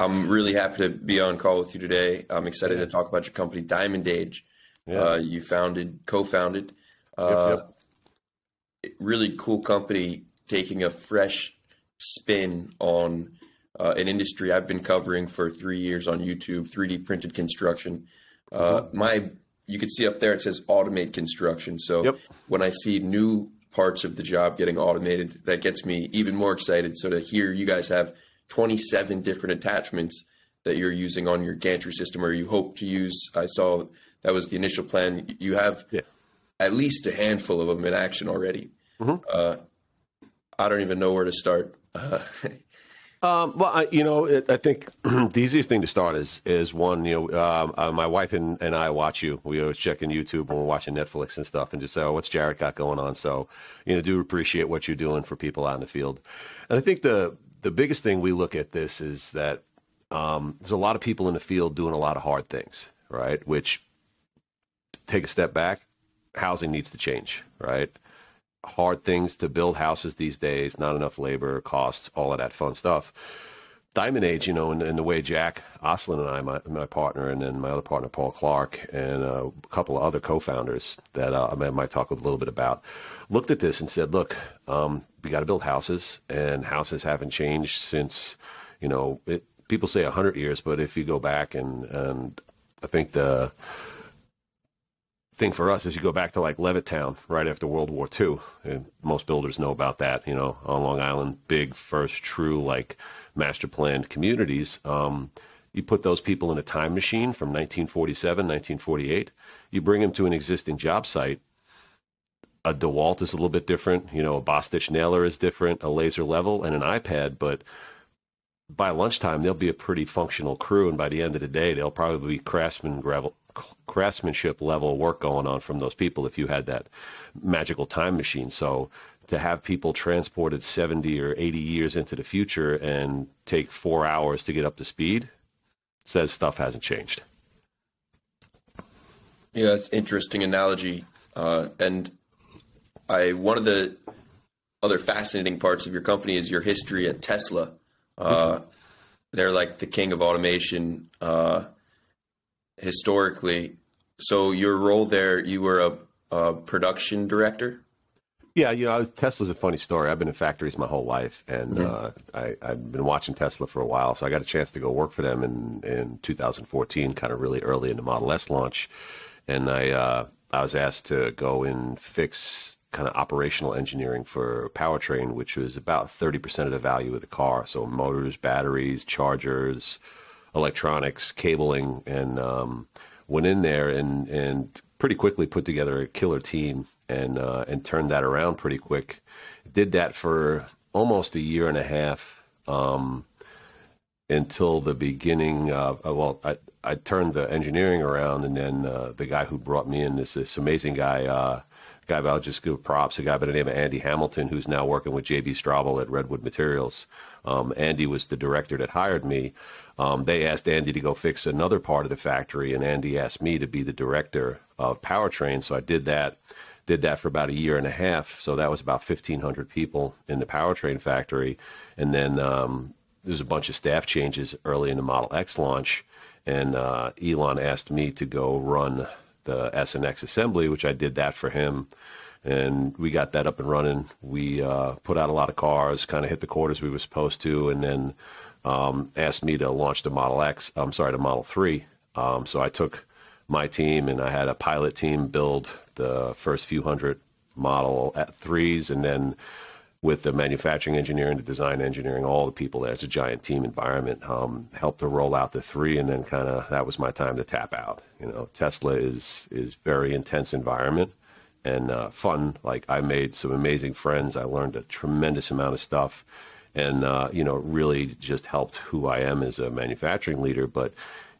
I'm really happy to be on call with you today. I'm excited yeah. to talk about your company, Diamond Age. Yeah. Uh, you founded, co-founded. Uh, yep, yep. Really cool company taking a fresh spin on uh, an industry I've been covering for three years on YouTube, 3D printed construction. Uh, mm-hmm. My, you can see up there it says automate construction. So yep. when I see new parts of the job getting automated, that gets me even more excited. So to hear you guys have 27 different attachments that you're using on your gantry system, or you hope to use, I saw that was the initial plan. You have yeah. at least a handful of them in action already. Mm-hmm. Uh, I don't even know where to start. Uh, Um, well, I, you know, it, I think the easiest thing to start is is one. You know, um, uh, my wife and, and I watch you. We always checking YouTube when we're watching Netflix and stuff, and just say, "Oh, what's Jared got going on?" So, you know, do appreciate what you're doing for people out in the field. And I think the the biggest thing we look at this is that um, there's a lot of people in the field doing a lot of hard things, right? Which take a step back, housing needs to change, right? hard things to build houses these days, not enough labor, costs, all of that fun stuff. Diamond Age, you know, in, in the way Jack Oswald and I, my, my partner, and then my other partner, Paul Clark, and uh, a couple of other co-founders that uh, I might talk a little bit about, looked at this and said, look, um, we got to build houses, and houses haven't changed since, you know, it, people say 100 years, but if you go back and, and I think the thing for us is you go back to like Levittown right after World War II. And most builders know about that, you know, on Long Island, big first true like master planned communities. Um, you put those people in a time machine from 1947, 1948. You bring them to an existing job site. A DeWalt is a little bit different. You know, a Bostitch nailer is different, a laser level, and an iPad. But by lunchtime, they'll be a pretty functional crew, and by the end of the day, they'll probably be craftsman gravel, craftsmanship level work going on from those people if you had that magical time machine. So to have people transported 70 or 80 years into the future and take four hours to get up to speed says stuff hasn't changed. Yeah, it's interesting analogy. Uh, and I one of the other fascinating parts of your company is your history at Tesla. Uh. They're like the king of automation. Uh, historically. So your role there, you were a, a production director. Yeah, you know, was, Tesla's a funny story. I've been in factories my whole life, and mm-hmm. uh, I, have been watching Tesla for a while. So I got a chance to go work for them in, in 2014, kind of really early in the Model S launch. And I uh, I was asked to go and fix kind of operational engineering for powertrain, which was about 30% of the value of the car. So motors, batteries, chargers, electronics, cabling, and um, went in there and and pretty quickly put together a killer team and uh, and turned that around pretty quick. Did that for almost a year and a half um, until the beginning of uh, well, I I turned the engineering around, and then uh, the guy who brought me in this this amazing guy. Uh, guy, I'll just give props, a guy by the name of Andy Hamilton, who's now working with JB Straubel at Redwood Materials. Um, Andy was the director that hired me. Um, they asked Andy to go fix another part of the factory, and Andy asked me to be the director of powertrain. So I did that. Did that for about a year and a half. So that was about 1,500 people in the powertrain factory, and then um, there's a bunch of staff changes early in the Model X launch, and uh, Elon asked me to go run the S and X assembly, which I did that for him and we got that up and running. We uh, put out a lot of cars, kind of hit the quarters we were supposed to, and then um, asked me to launch the Model X. I'm sorry, the Model 3. Um, so I took my team and I had a pilot team build the first few hundred Model at threes, and then with the manufacturing engineering, the design engineering, all the people there. It's a giant team environment. Um, helped to roll out the three, and then kind of that was my time to tap out. You know, Tesla is is very intense environment and uh, fun. Like I made some amazing friends. I learned a tremendous amount of stuff and uh, you know really just helped who I am as a manufacturing leader. But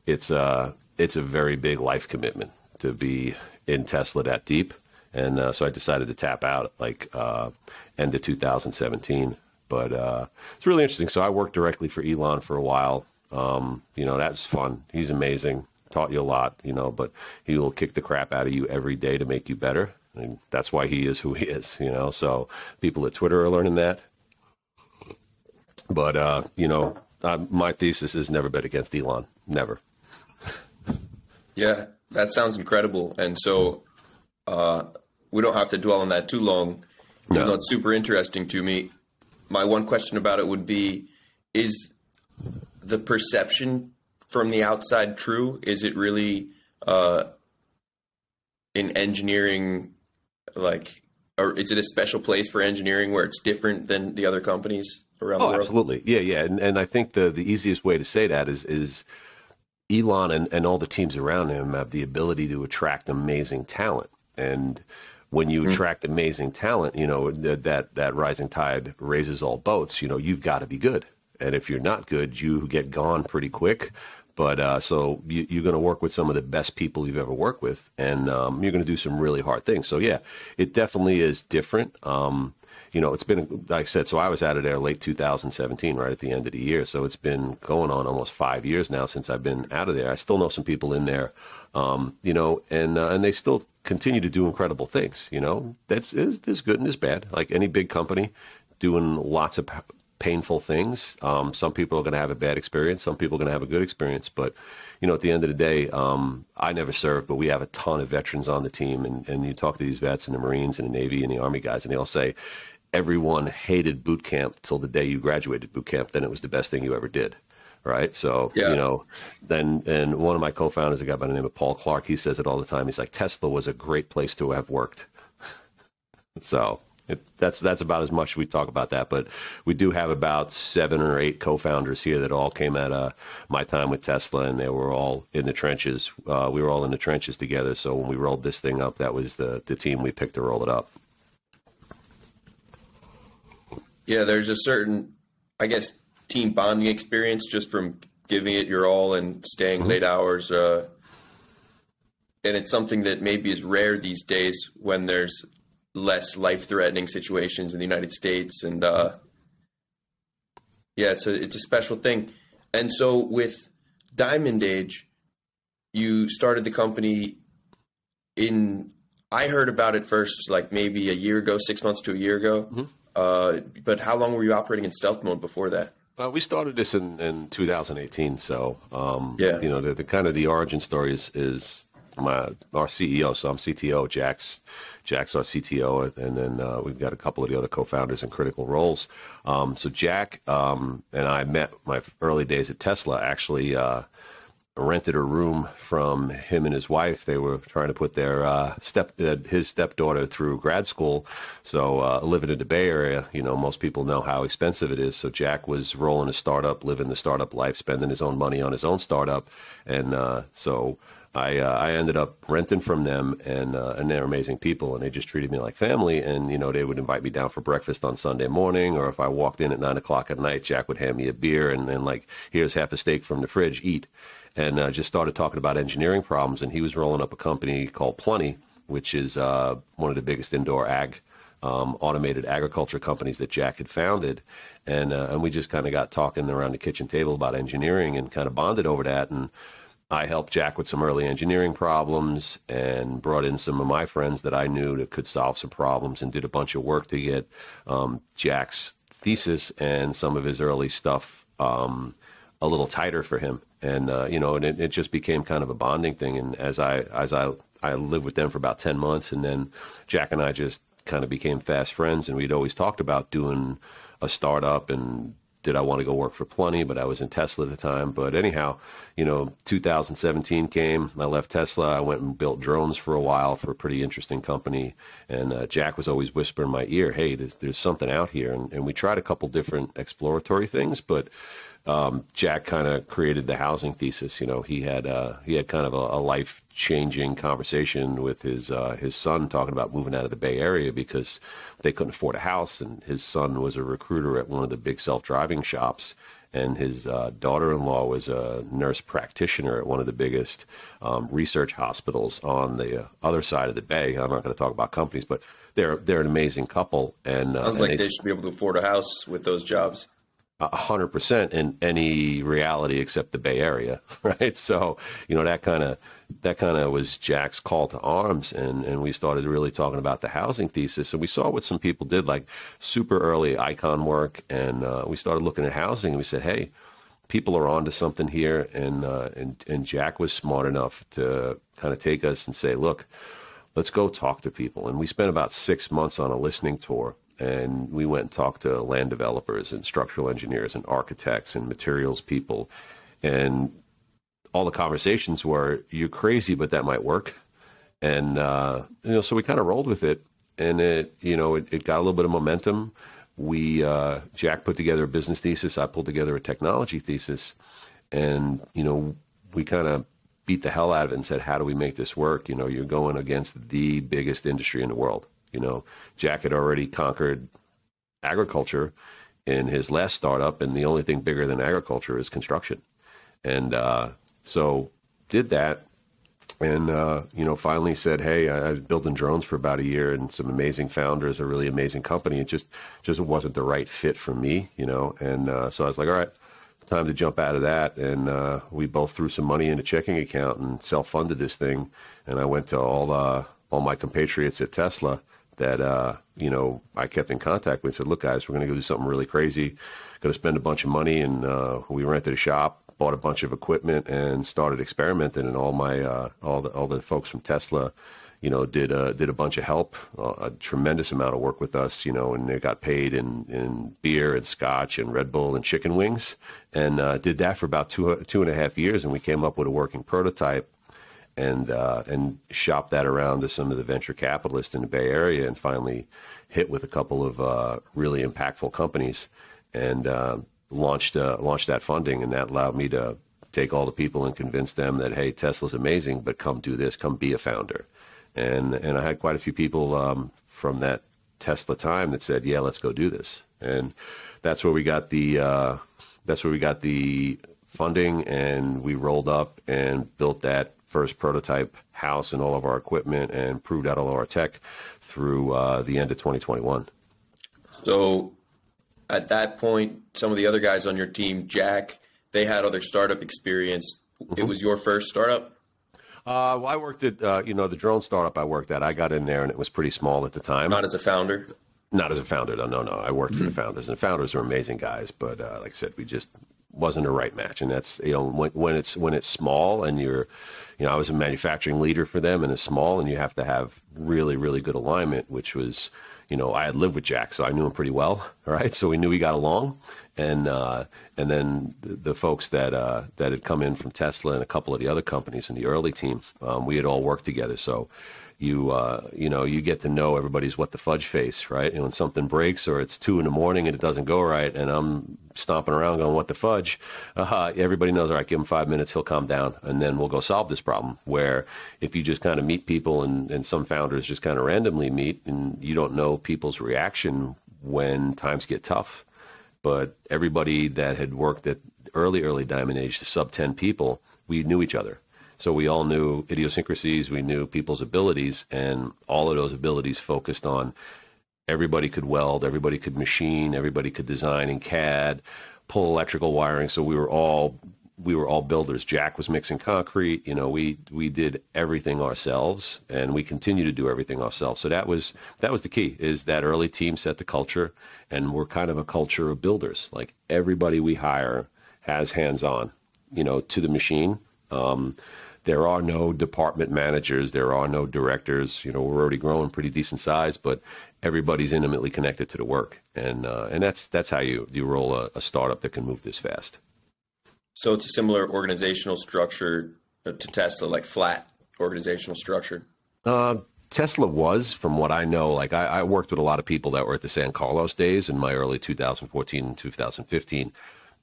it's a uh, it's a very big life commitment to be in Tesla that deep, and uh, so I decided to tap out like uh, end of 2017. But uh, it's really interesting. So I worked directly for Elon for a while. Um, you know that's fun. He's amazing. Taught you a lot, you know, but he will kick the crap out of you every day to make you better. And that's why he is who he is, you know. So people at Twitter are learning that. But uh, you know, uh, my thesis is never bet against Elon. Never. yeah, that sounds incredible. And so uh, we don't have to dwell on that too long. No. Even it's super interesting to me. My one question about it would be is the perception from the outside true? Is it really uh, in engineering, like, or is it a special place for engineering where it's different than the other companies around oh, the world? Absolutely, yeah, yeah, and and I think the the easiest way to say that is is Elon and, and all the teams around him have the ability to attract amazing talent. And when you mm-hmm. attract amazing talent, you know, that, that rising tide raises all boats, you know, you've got to be good. And if you're not good, you get gone pretty quick. But uh, so you, are going to work with some of the best people you've ever worked with, and um, you're going to do some really hard things. So yeah, it definitely is different. Um, you know, it's been, like I said, so I was out of there late 2017, right at the end of the year. So it's been going on almost five years now since I've been out of there. I still know some people in there, um, you know, and uh, and they still continue to do incredible things. You know, that's there's good and there's bad. Like any big company, doing lots of painful things. Um, some people are going to have a bad experience. Some people are going to have a good experience. But you know, at the end of the day, um, I never served, but we have a ton of veterans on the team, and, and you talk to these vets and the Marines and the Navy and the Army guys, and they all say, everyone hated boot camp till the day you graduated boot camp. Then it was the best thing you ever did. Right. So, yeah. you know, then, and one of my co founders, a guy by the name of Paul Clark, he says it all the time. He's like, Tesla was a great place to have worked. so, it, that's that's about as much we talk about that, but we do have about seven or eight co-founders here that all came at uh, my time with Tesla, and they were all in the trenches. Uh, we were all in the trenches together. So when we rolled this thing up, that was the the team we picked to roll it up. Yeah, there's a certain, I guess, team bonding experience just from giving it your all and staying mm-hmm. late hours. Uh, and it's something that maybe is rare these days when there's less life-threatening situations in the United States. And uh, yeah, it's a it's a special thing. And so with Diamond Age, you started the company in. I heard about it first, like maybe a year ago, six months to a year ago. Mm-hmm. Uh, but how long were you operating in stealth mode before that? Uh, we started this in, in 2018. So, um, yeah, you know, the, the, kind of the origin story is, is my our CEO. So I'm CTO. Jack's Jack's our CTO, and then uh, we've got a couple of the other co-founders in critical roles. Um, so Jack um, and I met my early days at Tesla actually uh, rented a room from him and his wife. They were trying to put their uh, step uh, his stepdaughter through grad school. So uh, living in the Bay Area, you know, most people know how expensive it is. So Jack was rolling a startup, living the startup life, spending his own money on his own startup, and uh, so. I, uh, I ended up renting from them, and uh, and they're amazing people, and they just treated me like family. And you know, they would invite me down for breakfast on Sunday morning, or if I walked in at nine o'clock at night, Jack would hand me a beer, and then like, here's half a steak from the fridge, eat and uh, just started talking about engineering problems. And he was rolling up a company called Plenty, which is uh, one of the biggest indoor ag um, automated agriculture companies that Jack had founded. And uh, and we just kind of got talking around the kitchen table about engineering and kind of bonded over that. And I helped Jack with some early engineering problems and brought in some of my friends that I knew that could solve some problems and did a bunch of work to get um, Jack's thesis and some of his early stuff um, a little tighter for him and uh, you know, and it, it just became kind of a bonding thing. And as I as I I lived with them for about ten months, and then Jack and I just kind of became fast friends, and we'd always talked about doing a startup and did I want to go work for Plenty, but I was in Tesla at the time. But anyhow, you know, 2017 came. I left Tesla. I went and built drones for a while for a pretty interesting company. And uh, Jack was always whispering in my ear, "Hey, there's there's something out here." And, and we tried a couple different exploratory things, but um, Jack kind of created the housing thesis. You know, he had uh, he had kind of a, a life changing conversation with his uh, his son talking about moving out of the Bay Area because they couldn't afford a house, and his son was a recruiter at one of the big self driving shops. And his uh, daughter-in-law was a nurse practitioner at one of the biggest um, research hospitals on the uh, other side of the bay. I'm not going to talk about companies, but they're they're an amazing couple. And uh, sounds and like they, they should be able to afford a house with those jobs hundred percent in any reality except the Bay Area, right? So, you know, that kind of that kind of was Jack's call to arms, and and we started really talking about the housing thesis, and we saw what some people did, like super early icon work, and uh, we started looking at housing, and we said, hey, people are onto something here, and uh, and and Jack was smart enough to kind of take us and say, look, let's go talk to people. And we spent about six months on a listening tour, and we went and talked to land developers and structural engineers and architects and materials people, and all the conversations were, "You're crazy, but that might work." And uh, you know, so we kind of rolled with it, and it you know it, it got a little bit of momentum we uh, Jack put together a business thesis. I pulled together a technology thesis, and you know we kind of beat the hell out of it and said, how do we make this work? You know, you're going against the biggest industry in the world. You know, Jack had already conquered agriculture in his last startup, and the only thing bigger than agriculture is construction. And uh, so did that, and uh, you know finally said, "Hey, I, I was building drones for about a year, and some amazing founders, a really amazing company. It just just wasn't the right fit for me, you know." And uh, so I was like, "All right, time to jump out of that." And uh, we both threw some money in a checking account and self-funded this thing. And I went to all uh, all my compatriots at Tesla that uh, you know I kept in contact with. And said, "Look, guys, we're going to go do something really crazy. Going to spend a bunch of money." And uh, we rented a shop bought a bunch of equipment and started experimenting. And all my uh, all the all the folks from Tesla, you know, did uh, did a bunch of help, uh, a tremendous amount of work with us, you know, and they got paid in in beer and scotch and Red Bull and chicken wings, and uh, did that for about two two and a half years. And we came up with a working prototype. And uh, and shopped that around to some of the venture capitalists in the Bay Area, and finally hit with a couple of uh, really impactful companies. And uh, launched uh, launched that funding, and that allowed me to take all the people and convince them that hey, Tesla's amazing, but come do this, come be a founder. And and I had quite a few people um, from that Tesla time that said, yeah, let's go do this. And that's where we got the uh, that's where we got the funding, and we rolled up and built that first prototype house and all of our equipment, and proved out all of our tech through uh, the end of 2021. So at that point, some of the other guys on your team, Jack, they had other startup experience. Mm-hmm. It was your first startup. Uh, well, I worked at uh, you know the drone startup I worked at. I got in there and it was pretty small at the time. Not as a founder. Not as a founder. No, no, no. I worked mm-hmm. for the mm-hmm. founders, and the founders are amazing guys. But uh, like I said, we just wasn't a right match. And that's you know when, when it's when it's small and you're, you know, I was a manufacturing leader for them, and it's small, and you have to have really really good alignment, which was you know, I had lived with Jack, so I knew him pretty well. Right, so we knew we got along, and uh, and then the, the folks that uh, that had come in from Tesla and a couple of the other companies in the early team, um, we had all worked together. So you uh, you know you get to know everybody's what the fudge face, right? And when something breaks or it's two in the morning and it doesn't go right, and I'm stomping around going what the fudge, uh, everybody knows. All right, give him five minutes, he'll calm down, and then we'll go solve this problem. Where if you just kind of meet people and, and some founders just kind of randomly meet and you don't know people's reaction when times get tough, but everybody that had worked at early early diamond age, the sub ten people, we knew each other so we all knew idiosyncrasies, we knew people's abilities, and all of those abilities focused on everybody could weld, everybody could machine, everybody could design in CAD, pull electrical wiring. So we were all we were all builders. Jack was mixing concrete. You know, we we did everything ourselves, and we continue to do everything ourselves. So that was that was the key. Is that early team set the culture, and we're kind of a culture of builders. Like everybody we hire has hands on, you know, to the machine. Um, there are no department managers. There are no directors. You know, we're already growing pretty decent size, but everybody's intimately connected to the work, and uh, and that's that's how you you roll a, a startup that can move this fast. So it's a similar organizational structure to Tesla, like flat organizational structure. Uh, Tesla was, from what I know, like I, I, worked with a lot of people that were at the San Carlos days in my early 2014 and 2015.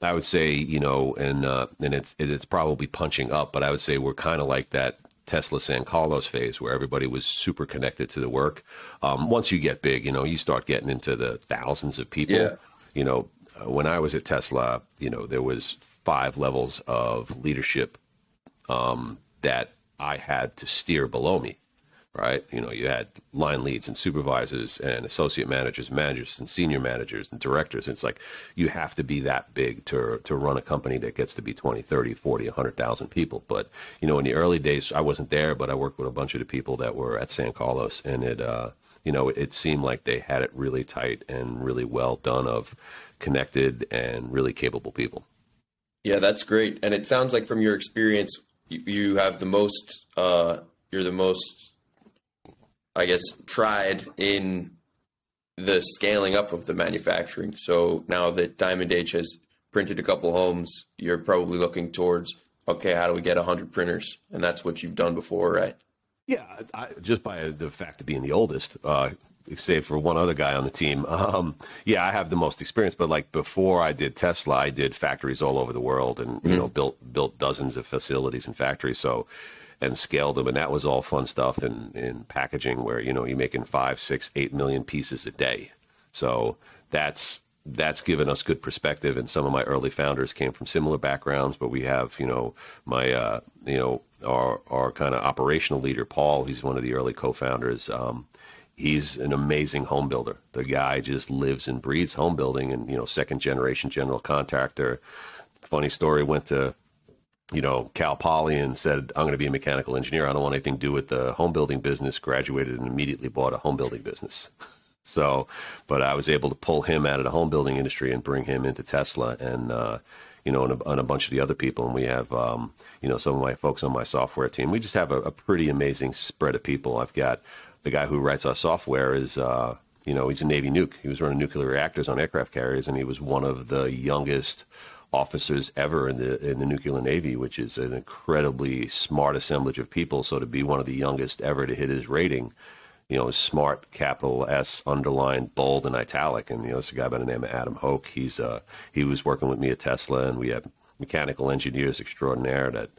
I would say, you know, and uh, and it's it's probably punching up, but I would say we're kind of like that Tesla San Carlos phase where everybody was super connected to the work. Um, once you get big, you know, you start getting into the thousands of people. Yeah. You know, uh, when I was at Tesla, you know, there was five levels of leadership um, that I had to steer below me right? You know, you had line leads and supervisors and associate managers, managers and senior managers and directors. It's like you have to be that big to to run a company that gets to be 20, 30, 40, 100,000 people. But, you know, in the early days, I wasn't there, but I worked with a bunch of the people that were at San Carlos and it, uh, you know, it seemed like they had it really tight and really well done of connected and really capable people. Yeah, that's great. And it sounds like from your experience, you have the most, uh, you're the most, I guess, tried in the scaling up of the manufacturing. So now that Diamond Age has printed a couple homes, you're probably looking towards, okay, how do we get 100 printers? And that's what you've done before, right? Yeah, I, just by the fact of being the oldest, uh, save for one other guy on the team. Um, yeah, I have the most experience, but like before I did Tesla, I did factories all over the world and mm-hmm. you know built built dozens of facilities and factories. So and scaled them, and that was all fun stuff in in packaging where you know you're making five, six, eight million pieces a day. So that's that's given us good perspective. And some of my early founders came from similar backgrounds, but we have, you know, my, uh, you know, our our kind of operational leader, Paul. He's one of the early co-founders. Um, he's an amazing home builder. The guy just lives and breathes home building, and you know, second generation general contractor. Funny story. Went to you know, Cal Poly and said, I'm going to be a mechanical engineer. I don't want anything to do with the home building business. Graduated and immediately bought a home building business. So, but I was able to pull him out of the home building industry and bring him into Tesla and, uh, you know, and a, and a, bunch of the other people. And we have, um, you know, some of my folks on my software team. We just have a, a, pretty amazing spread of people. I've got the guy who writes our software is, uh, you know, he's a Navy nuke. He was running nuclear reactors on aircraft carriers, and he was one of the youngest officers ever in the in the nuclear navy, which is an incredibly smart assemblage of people. So to be one of the youngest ever to hit his rating you know, smart, capital S, underlined, bold, and italic. And you know, a guy by the name of Adam Hoke. He's uh, he was working with me at Tesla, and we have mechanical engineers extraordinaire that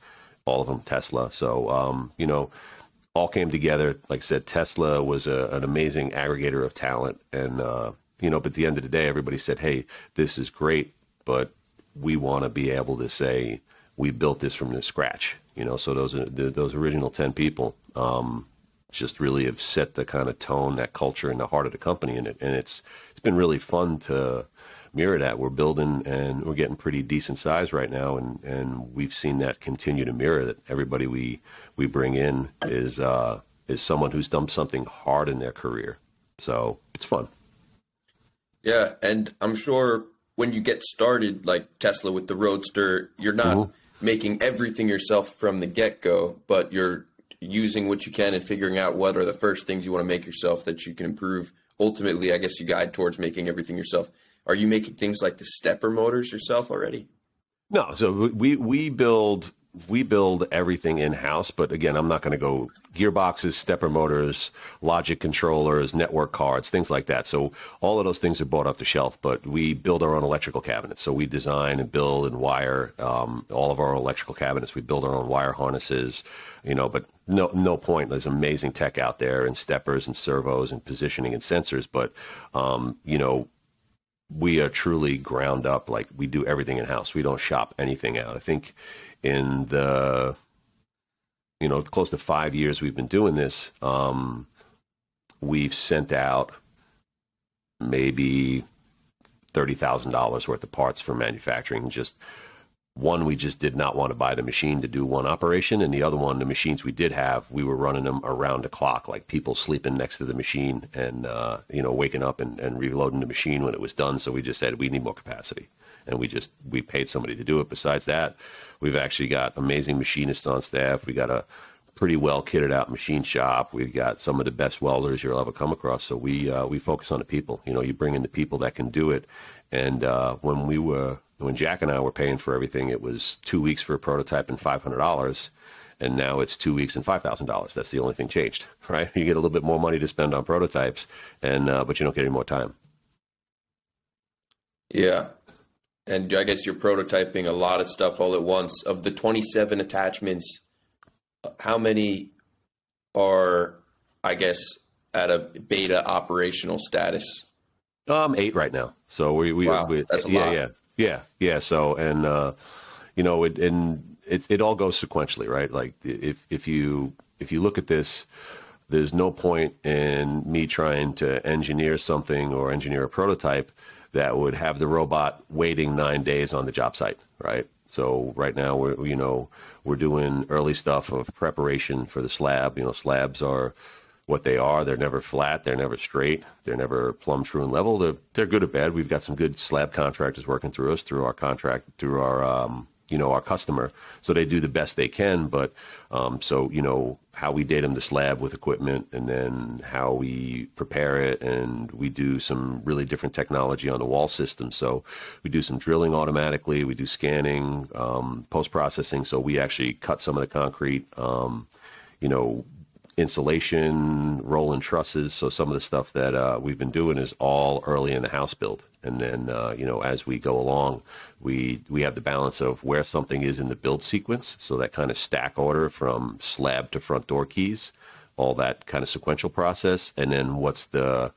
all of them Tesla. So um, you know, all came together. Like I said, Tesla was a, an amazing aggregator of talent, and uh, you know, but at the end of the day, everybody said, "Hey, this is great, but we want to be able to say." We built this from the scratch, you know. So those those original ten people, um, just really have set the kind of tone, that culture, and the heart of the company. And it and it's it's been really fun to mirror that. We're building and we're getting pretty decent size right now, and and we've seen that continue to mirror that. Everybody we we bring in is uh, is someone who's done something hard in their career. So it's fun. Yeah, and I'm sure when you get started, like Tesla with the Roadster, you're not mm-hmm. making everything yourself from the get go, but you're using what you can and figuring out what are the first things you want to make yourself that you can improve. Ultimately, I guess you guide towards making everything yourself. Are you making things like the stepper motors yourself already? No, so we we build we build everything in house, but again, I'm not going to go gearboxes, stepper motors, logic controllers, network cards, things like that. So all of those things are bought off the shelf, but we build our own electrical cabinets. So we design and build and wire um, all of our electrical cabinets. We build our own wire harnesses, you know, but no no point. There's amazing tech out there and steppers and servos and positioning and sensors, but um, you know, we are truly ground up. Like we do everything in house. We don't shop anything out. I think in the you know close to five years we've been doing this, um, we've sent out maybe thirty thousand dollars worth of parts for manufacturing just one, we just did not want to buy the machine to do one operation, and the other one, the machines we did have, we were running them around the clock, like people sleeping next to the machine and uh, you know waking up and, and reloading the machine when it was done. So we just said we need more capacity, and we just we paid somebody to do it. Besides that, we've actually got amazing machinists on staff. We got a pretty well kitted out machine shop. We've got some of the best welders you'll ever come across. So we uh, we focus on the people. You know, you bring in the people that can do it. And uh, when we were when Jack and I were paying for everything, it was two weeks for a prototype and five hundred dollars, and now it's two weeks and five thousand dollars. That's the only thing changed, right? You get a little bit more money to spend on prototypes, and uh, but you don't get any more time. Yeah, and I guess you're prototyping a lot of stuff all at once. Of the twenty-seven attachments, how many are, I guess, at a beta operational status? Um, eight right now. So we we, wow, we that's a yeah lot. yeah yeah, yeah. So and uh, you know, it and it it all goes sequentially, right? Like if if you if you look at this, there's no point in me trying to engineer something or engineer a prototype that would have the robot waiting nine days on the job site, right? So right now we're you know we're doing early stuff of preparation for the slab. You know, slabs are what they are. They're never flat. They're never straight. They're never plumb, true, and level. They're, they're good or bad. We've got some good slab contractors working through us through our contract, through our um, you know our customer so they do the best they can but um, so you know how we date them to slab with equipment and then how we prepare it and we do some really different technology on the wall system. So we do some drilling automatically we do scanning um, post processing so we actually cut some of the concrete um, you know insulation, rolling trusses. So some of the stuff that uh, we've been doing is all early in the house build, and then uh, you know as we go along, we we have the balance of where something is in the build sequence. So that kind of stack order from slab to front door keys, all that kind of sequential process, and then what's the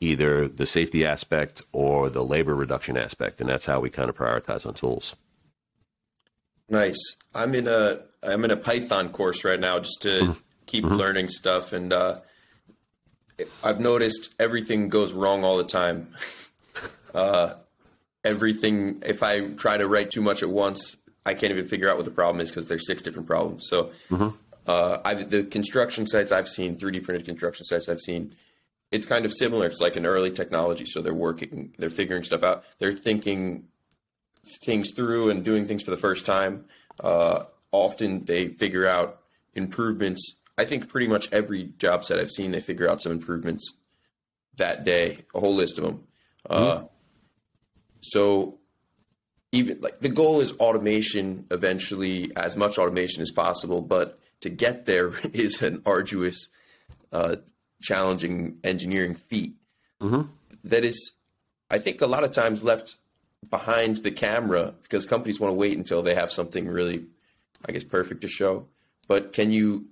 either the safety aspect or the labor reduction aspect, and that's how we kind of prioritize on tools. Nice. I'm in a I'm in a Python course right now just to mm keep mm-hmm. learning stuff, and uh, I've noticed everything goes wrong all the time. uh, everything, if I try to write too much at once, I can't even figure out what the problem is because there's six different problems. So, mm-hmm. uh, I've, the construction sites I've seen, 3D printed construction sites I've seen, it's kind of similar. It's like an early technology, so they're working, they're figuring stuff out, they're thinking things through and doing things for the first time. Uh, often they figure out improvements I think pretty much every job site I've seen, they figure out some improvements that day, a whole list of them. Uh, mm-hmm. Uh, so even like the goal is automation eventually, as much automation as possible, but to get there is an arduous, uh, challenging engineering feat. Mm-hmm. That is, I think, a lot of times left behind the camera because companies want to wait until they have something really, I guess, perfect to show. But can you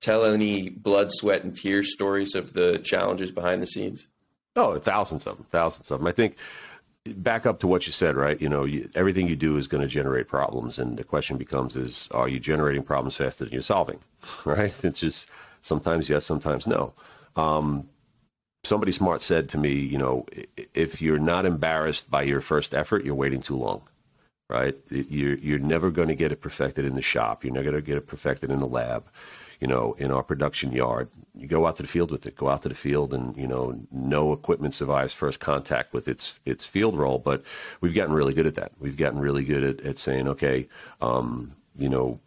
tell any blood, sweat, and tears stories of the challenges behind the scenes? Oh, thousands of them, thousands of them. I think back up to what you said, right? You know, you, everything you do is going to generate problems, and the question becomes: is are you generating problems faster than you're solving? Right? It's just sometimes yes, sometimes no. Um, somebody smart said to me, you know, if you're not embarrassed by your first effort, you're waiting too long. Right? You're you're never going to get it perfected in the shop. You're never going to get it perfected in the lab you know, in our production yard. You go out to the field with it. Go out to the field, and you know, no equipment survives first contact with its its field roll. But we've gotten really good at that. We've gotten really good at, at saying, okay, um, you know,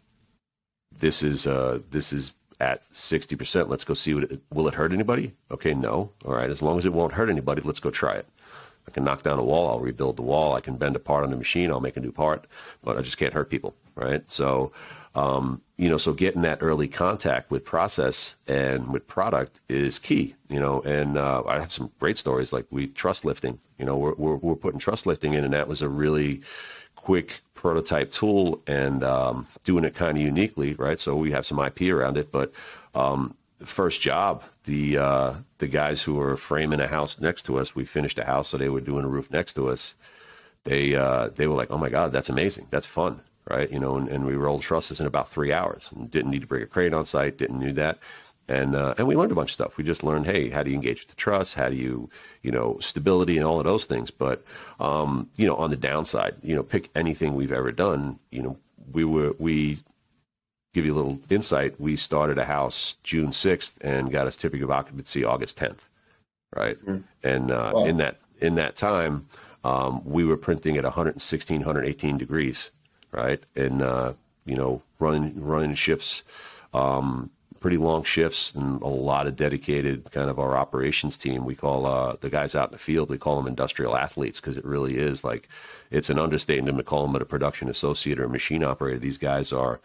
this is uh, this is at 60%. Let's go see what it, will it hurt anybody? Okay, no. All right, as long as it won't hurt anybody, let's go try it. I can knock down a wall, I'll rebuild the wall. I can bend a part on the machine, I'll make a new part, but I just can't hurt people, right? So, um, you know, so getting that early contact with process and with product is key, you know, and uh, I have some great stories like we truss lifting, you know, we're, we're, we're putting truss lifting in and that was a really quick prototype tool and um, doing it kind of uniquely, right? So we have some IP around it, but um, first job, the uh, the guys who were framing a house next to us, we finished a house, so they were doing a roof next to us. They uh, they were like, "Oh my God, that's amazing! That's fun!" Right? You know, and, and we rolled trusses in about three hours, and didn't need to bring a crane on site, didn't need that, and uh, and we learned a bunch of stuff. We just learned, hey, how do you engage with the truss? How do you, you know, stability and all of those things. But um, you know, on the downside, you know, pick anything we've ever done. You know, we were we give you a little insight, we started a house June 6th and got a certificate of occupancy August 10th, right? Mm-hmm. And uh, wow. in that in that time, um, we were printing at 116, 118 degrees, right? And uh, you know, running running shifts, um, pretty long shifts, and a lot of dedicated kind of our operations team. We call uh, the guys out in the field, we call them industrial athletes because it really is like it's an understatement to call them a production associate or a machine operator. These guys are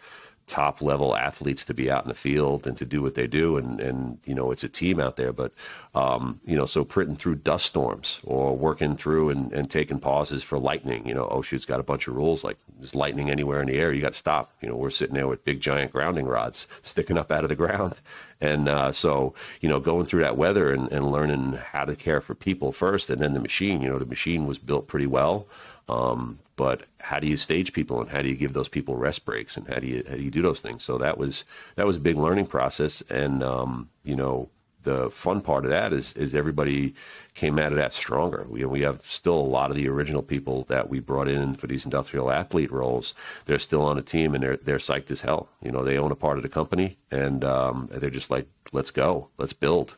top level athletes to be out in the field and to do what they do. And and you know it's a team out there but um, you know so printing through dust storms or working through and, and taking pauses for lightning you know OSHA's got a bunch of rules like there's lightning anywhere in the air you got to stop. You know we're sitting there with big giant grounding rods sticking up out of the ground. And uh, so you know going through that weather and, and learning how to care for people first and then the machine you know the machine was built pretty well um, but how do you stage people and how do you give those people rest breaks and how do you how do you do those things? So that was that was a big learning process, and um, you know the fun part of that is is everybody came out of that stronger. We we have still a lot of the original people that we brought in for these industrial athlete roles. They're still on the team and they're they're psyched as hell. You know, they own a part of the company and um, they're just like, let's go, let's build.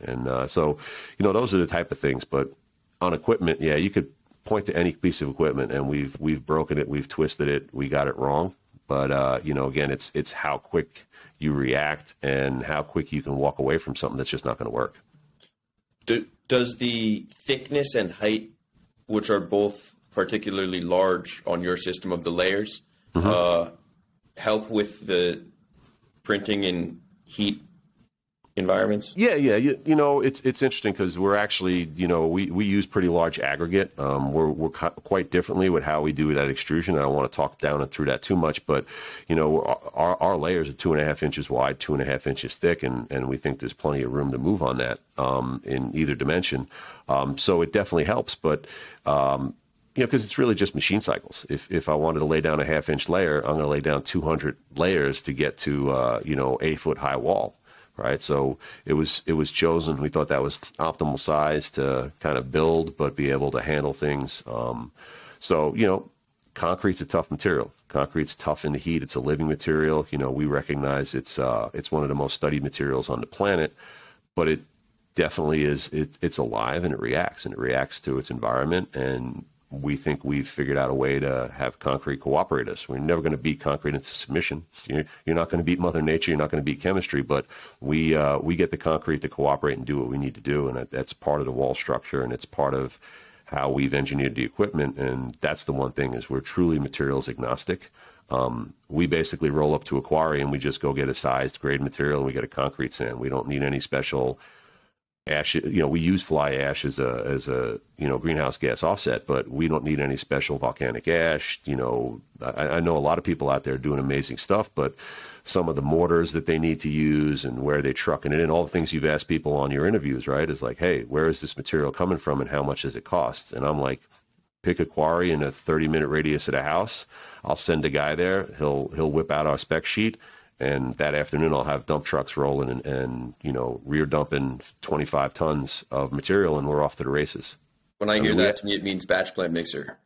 And uh, so, you know, those are the type of things. But on equipment, yeah, you could point to any piece of equipment and we've we've broken it, we've twisted it, we got it wrong. But uh, you know, again, it's it's how quick you react and how quick you can walk away from something that's just not going to work. Do, does the thickness and height, which are both particularly large on your system of the layers, mm-hmm. uh, help with the printing and heat environments? Yeah, yeah. You, you know, it's it's interesting because we're actually, you know, we, we use pretty large aggregate. Um, we're we're quite differently with how we do it at extrusion. I don't want to talk down and through that too much, but you know, our our layers are two and a half inches wide, two and a half inches thick, and and we think there's plenty of room to move on that um, in either dimension. Um, so it definitely helps, but um, you know, because it's really just machine cycles. If if I wanted to lay down a half inch layer, I'm going to lay down 200 layers to get to uh, you know a foot high wall right? So it was it was chosen. We thought that was optimal size to kind of build, but be able to handle things. Um, so you know, concrete's a tough material. Concrete's tough in the heat. It's a living material. You know, we recognize it's uh, it's one of the most studied materials on the planet, but it definitely is. It, it's alive and it reacts and it reacts to its environment and we think we've figured out a way to have concrete cooperate us. We're never going to beat concrete into submission. You're, you're not going to beat Mother Nature. You're not going to beat chemistry, but we uh, we get the concrete to cooperate and do what we need to do, and that's part of the wall structure, and it's part of how we've engineered the equipment. And that's the one thing is we're truly materials agnostic. Um, we basically roll up to a quarry and we just go get a sized grade material and we get a concrete sand. We don't need any special ash you know we use fly ash as a as a you know greenhouse gas offset but we don't need any special volcanic ash you know. I, I, know a lot of people out there doing amazing stuff but some of the mortars that they need to use and where they trucking it in all the things you've asked people on your interviews right is like hey where is this material coming from and how much does it cost? And i'm like pick a quarry in a 30 minute radius of the house. I'll send a guy there. He'll he'll whip out our spec sheet and that afternoon I'll have dump trucks rolling and, and you know rear dumping 25 tons of material and we're off to the races. When I hear mean, that, to me it means batch plant mixer.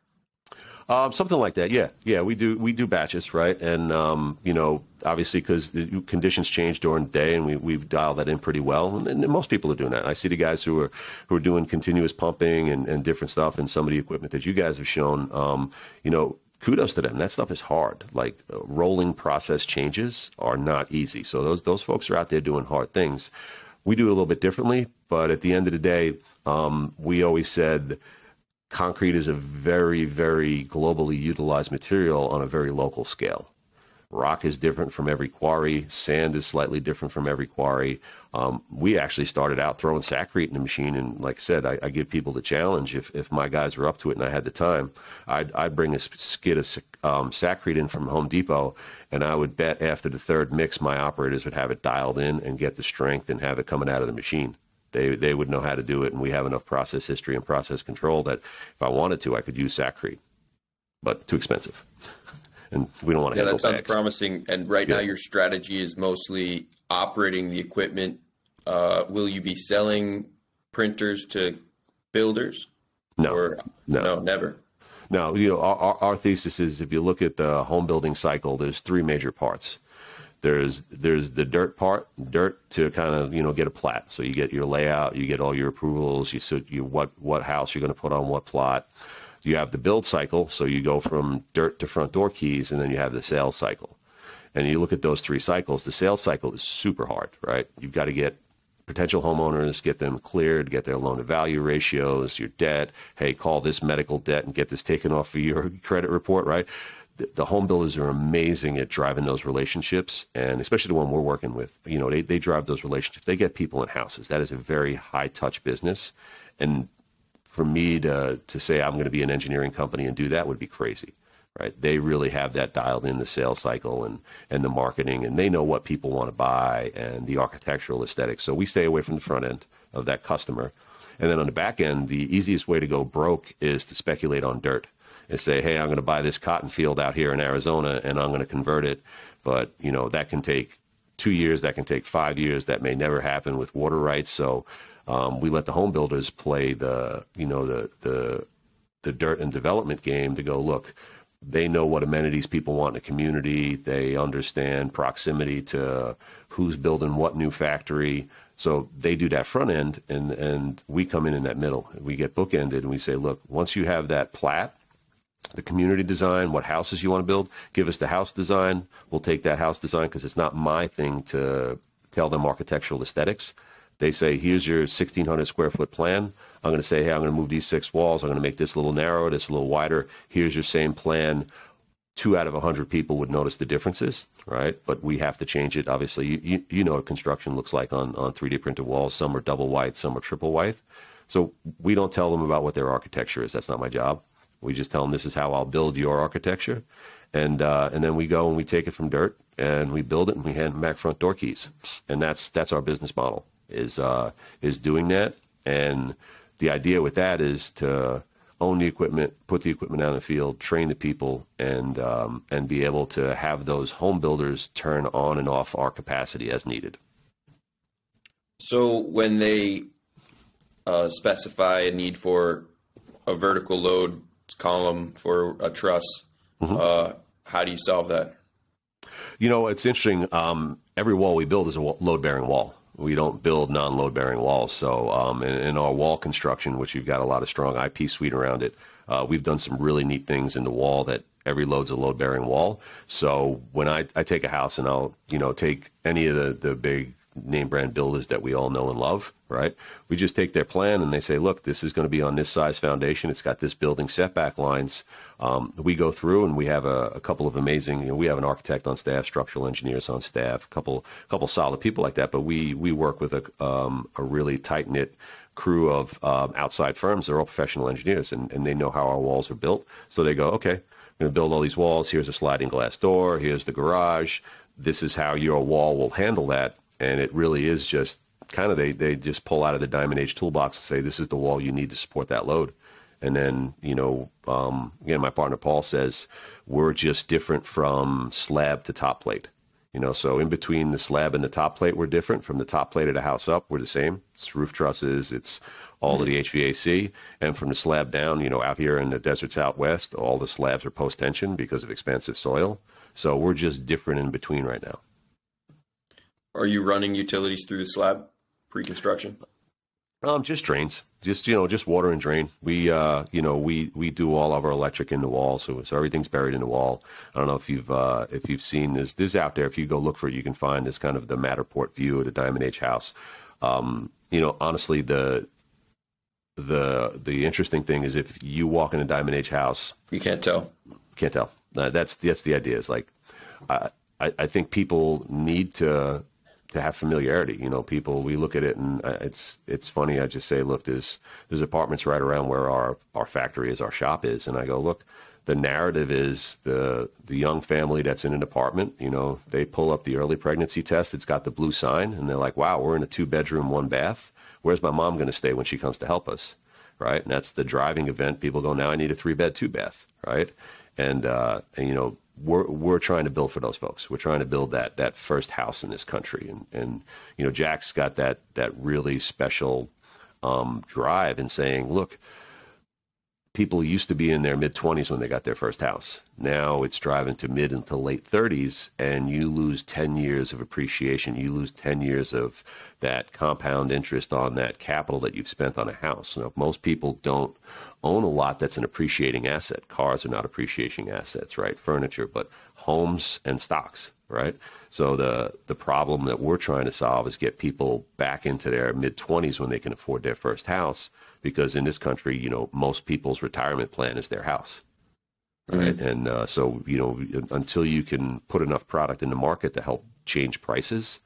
Um, something like that, yeah, yeah. We do we do batches, right? And um, you know, obviously, because the conditions change during the day, and we we've dialed that in pretty well. And, and, most people are doing that. I see the guys who are who are doing continuous pumping and, and different stuff, and some of the equipment that you guys have shown. Um, you know, kudos to them. That stuff is hard. Like uh, rolling process changes are not easy. So those those folks are out there doing hard things. We do it a little bit differently, but at the end of the day, um, we always said concrete is a very very globally utilized material on a very local scale. Rock is different from every quarry. Sand is slightly different from every quarry. Um, we actually started out throwing Sakrete in the machine, and like I said, I, I, give people the challenge. If if my guys were up to it and I had the time, I'd, I'd bring a skid of um, Sakrete in from Home Depot, and I would bet after the third mix, my operators would have it dialed in and get the strength and have it coming out of the machine. They they would know how to do it, and we have enough process history and process control that if I wanted to, I could use Sakrete, but too expensive and we don't want to. Yeah, that sounds promising. And right yeah. now, your strategy is mostly operating the equipment. Uh, will you be selling printers to builders? No, or, no, no, never. No, you know, our, our thesis is if you look at the home building cycle, there's three major parts. There's there's the dirt part, dirt to kind of you know get a plat. So you get your layout, you get all your approvals, you so you what what house you're going to put on what plot you have the build cycle, so you go from dirt to front door keys, and then you have the sales cycle. And you look at those three cycles, the sales cycle is super hard, right? You've got to get potential homeowners, get them cleared, get their loan to value ratios, your debt. Hey, call this medical debt and get this taken off of your credit report, right? The, the home builders are amazing at driving those relationships, and especially the one we're working with. You know, they, they drive those relationships. They get people in houses. That is a very high touch business, and for me to to say I'm going to be an engineering company and do that would be crazy right? They really have that dialed in the sales cycle and and the marketing and they know what people want to buy and the architectural aesthetics. So we stay away from the front end of that customer. And then on the back end the easiest way to go broke is to speculate on dirt and say hey i'm going to buy this cotton field out here in arizona and i'm going to convert it. But you know that can take two years that can take five years that may never happen with water rights. So um, we let the home builders play the you know the the the dirt and development game to go look they know what amenities people want in a community. They understand proximity to who's building what new factory. So they do that front end, and and we come in in that middle. We get bookended, and we say, look, once you have that plat, the community design, what houses you want to build, give us the house design. We'll take that house design because it's not my thing to tell them architectural aesthetics. They say, here's your 1,600 square foot plan. I'm going to say, hey, I'm going to move these six walls. I'm going to make this a little narrower, this a little wider. Here's your same plan. Two out of 100 people would notice the differences, right? But we have to change it. Obviously, you, you, you know what construction looks like on, on 3D printed walls. Some are double wythe, some are triple wythe. So we don't tell them about what their architecture is. That's not my job. We just tell them this is how I'll build your architecture, and uh, and then we go and we take it from dirt and we build it and we hand them back front door keys, and that's that's our business model is uh, is doing that. And the idea with that is to own the equipment, put the equipment out in the field, train the people, and um, and be able to have those home builders turn on and off our capacity as needed. So when they uh, specify a need for a vertical load column for a truss, mm-hmm. uh, how do you solve that? You know, it's interesting. Um, every wall we build is a load bearing wall we don't build non-load bearing walls. So um, in, in, our wall construction, which you've got a lot of strong IP suite around it, uh, we've done some really neat things in the wall that every load's a load bearing wall. So when I, I take a house and I'll you know take any of the the big name brand builders that we all know and love, right? We just take their plan and they say, look, this is going to be on this size foundation. It's got this building setback lines. Um, we go through and we have a, a couple of amazing, you know, we have an architect on staff, structural engineers on staff, a couple, couple solid people like that. But we, we work with a, um, a really tight knit crew of um, outside firms. They're all professional engineers and, and they know how our walls are built. So they go, okay, I'm going to build all these walls. Here's a sliding glass door. Here's the garage. This is how your wall will handle that and it really is just kind of they they just pull out of the Diamond Age toolbox and say this is the wall you need to support that load. And then, you know, um, again, my partner Paul says we're just different from slab to top plate. You know, so in between the slab and the top plate, we're different. From the top plate of the house up, we're the same. It's roof trusses, it's all of the HVAC. And from the slab down, you know, out here in the deserts out west, all the slabs are post tension because of expansive soil. So we're just different in between right now. Are you running utilities through the slab pre-construction? Um, just drains, just you know, just water and drain. We, uh, you know, we we do all of our electric in the wall, so so everything's buried in the wall. I don't know if you've uh, if you've seen this. This out there. If you go look for it, you can find this kind of the Matterport view of the Diamond Age house. Um, you know, honestly, the the the interesting thing is if you walk in a Diamond Age house, you can't tell. Can't tell. Uh, that's that's the idea. Is like, I I think people need to to have familiarity. You know, people we look at it and uh, it's it's funny. I just say, look, there's there's apartments right around where our our factory is, our shop is, and I go, look, the narrative is the the young family that's in an apartment. You know, they pull up the early pregnancy test. It's got the blue sign, and they're like, wow, we're in a two bedroom, one bath. Where's my mom going to stay when she comes to help us? Right, and that's the driving event. People go, now I need a three bed, two bath. Right, and, uh, and you know we're we're trying to build for those folks. We're trying to build that that first house in this country, and and you know Jack's got that that really special um, drive in saying, look, people used to be in their mid 20s when they got their first house. Now it's driving to mid into late 30s, and you lose 10 years of appreciation. You lose 10 years of that compound interest on that capital that you've spent on a house. Now, most people don't own a lot that's an appreciating asset. Cars are not appreciating assets, right? Furniture, but homes and stocks, right? So the the problem that we're trying to solve is get people back into their mid 20s when they can afford their first house because in this country, you know, most people's retirement plan is their house. Right. Mm-hmm. And uh, so, you know, until you can put enough product in the market to help change prices,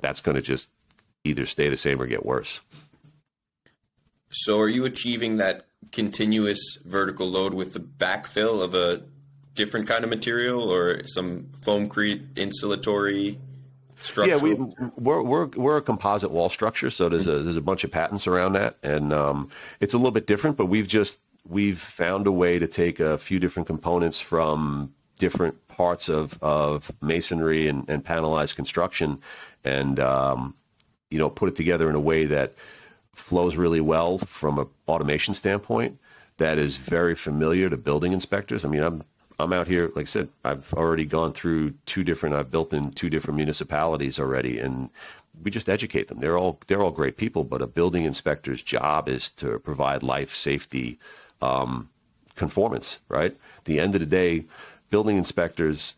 that's going to just either stay the same or get worse. So, are you achieving that continuous vertical load with the backfill of a different kind of material or some foamcrete insulatory structure? Yeah, we, we're, we're, we're a composite wall structure, so there's a, there's a bunch of patents around that, and um, it's a little bit different, but we've just, we've found a way to take a few different components from different parts of, of masonry and, and panelized construction and, um, you know, put it together in a way that flows really well from an automation standpoint that is very familiar to building inspectors. I mean, I'm I'm out here, like I said, I've already gone through two different. I've built in two different municipalities already, and we just educate them. They're all they're all great people, but a building inspector's job is to provide life safety um, conformance. Right. At the end of the day, building inspectors,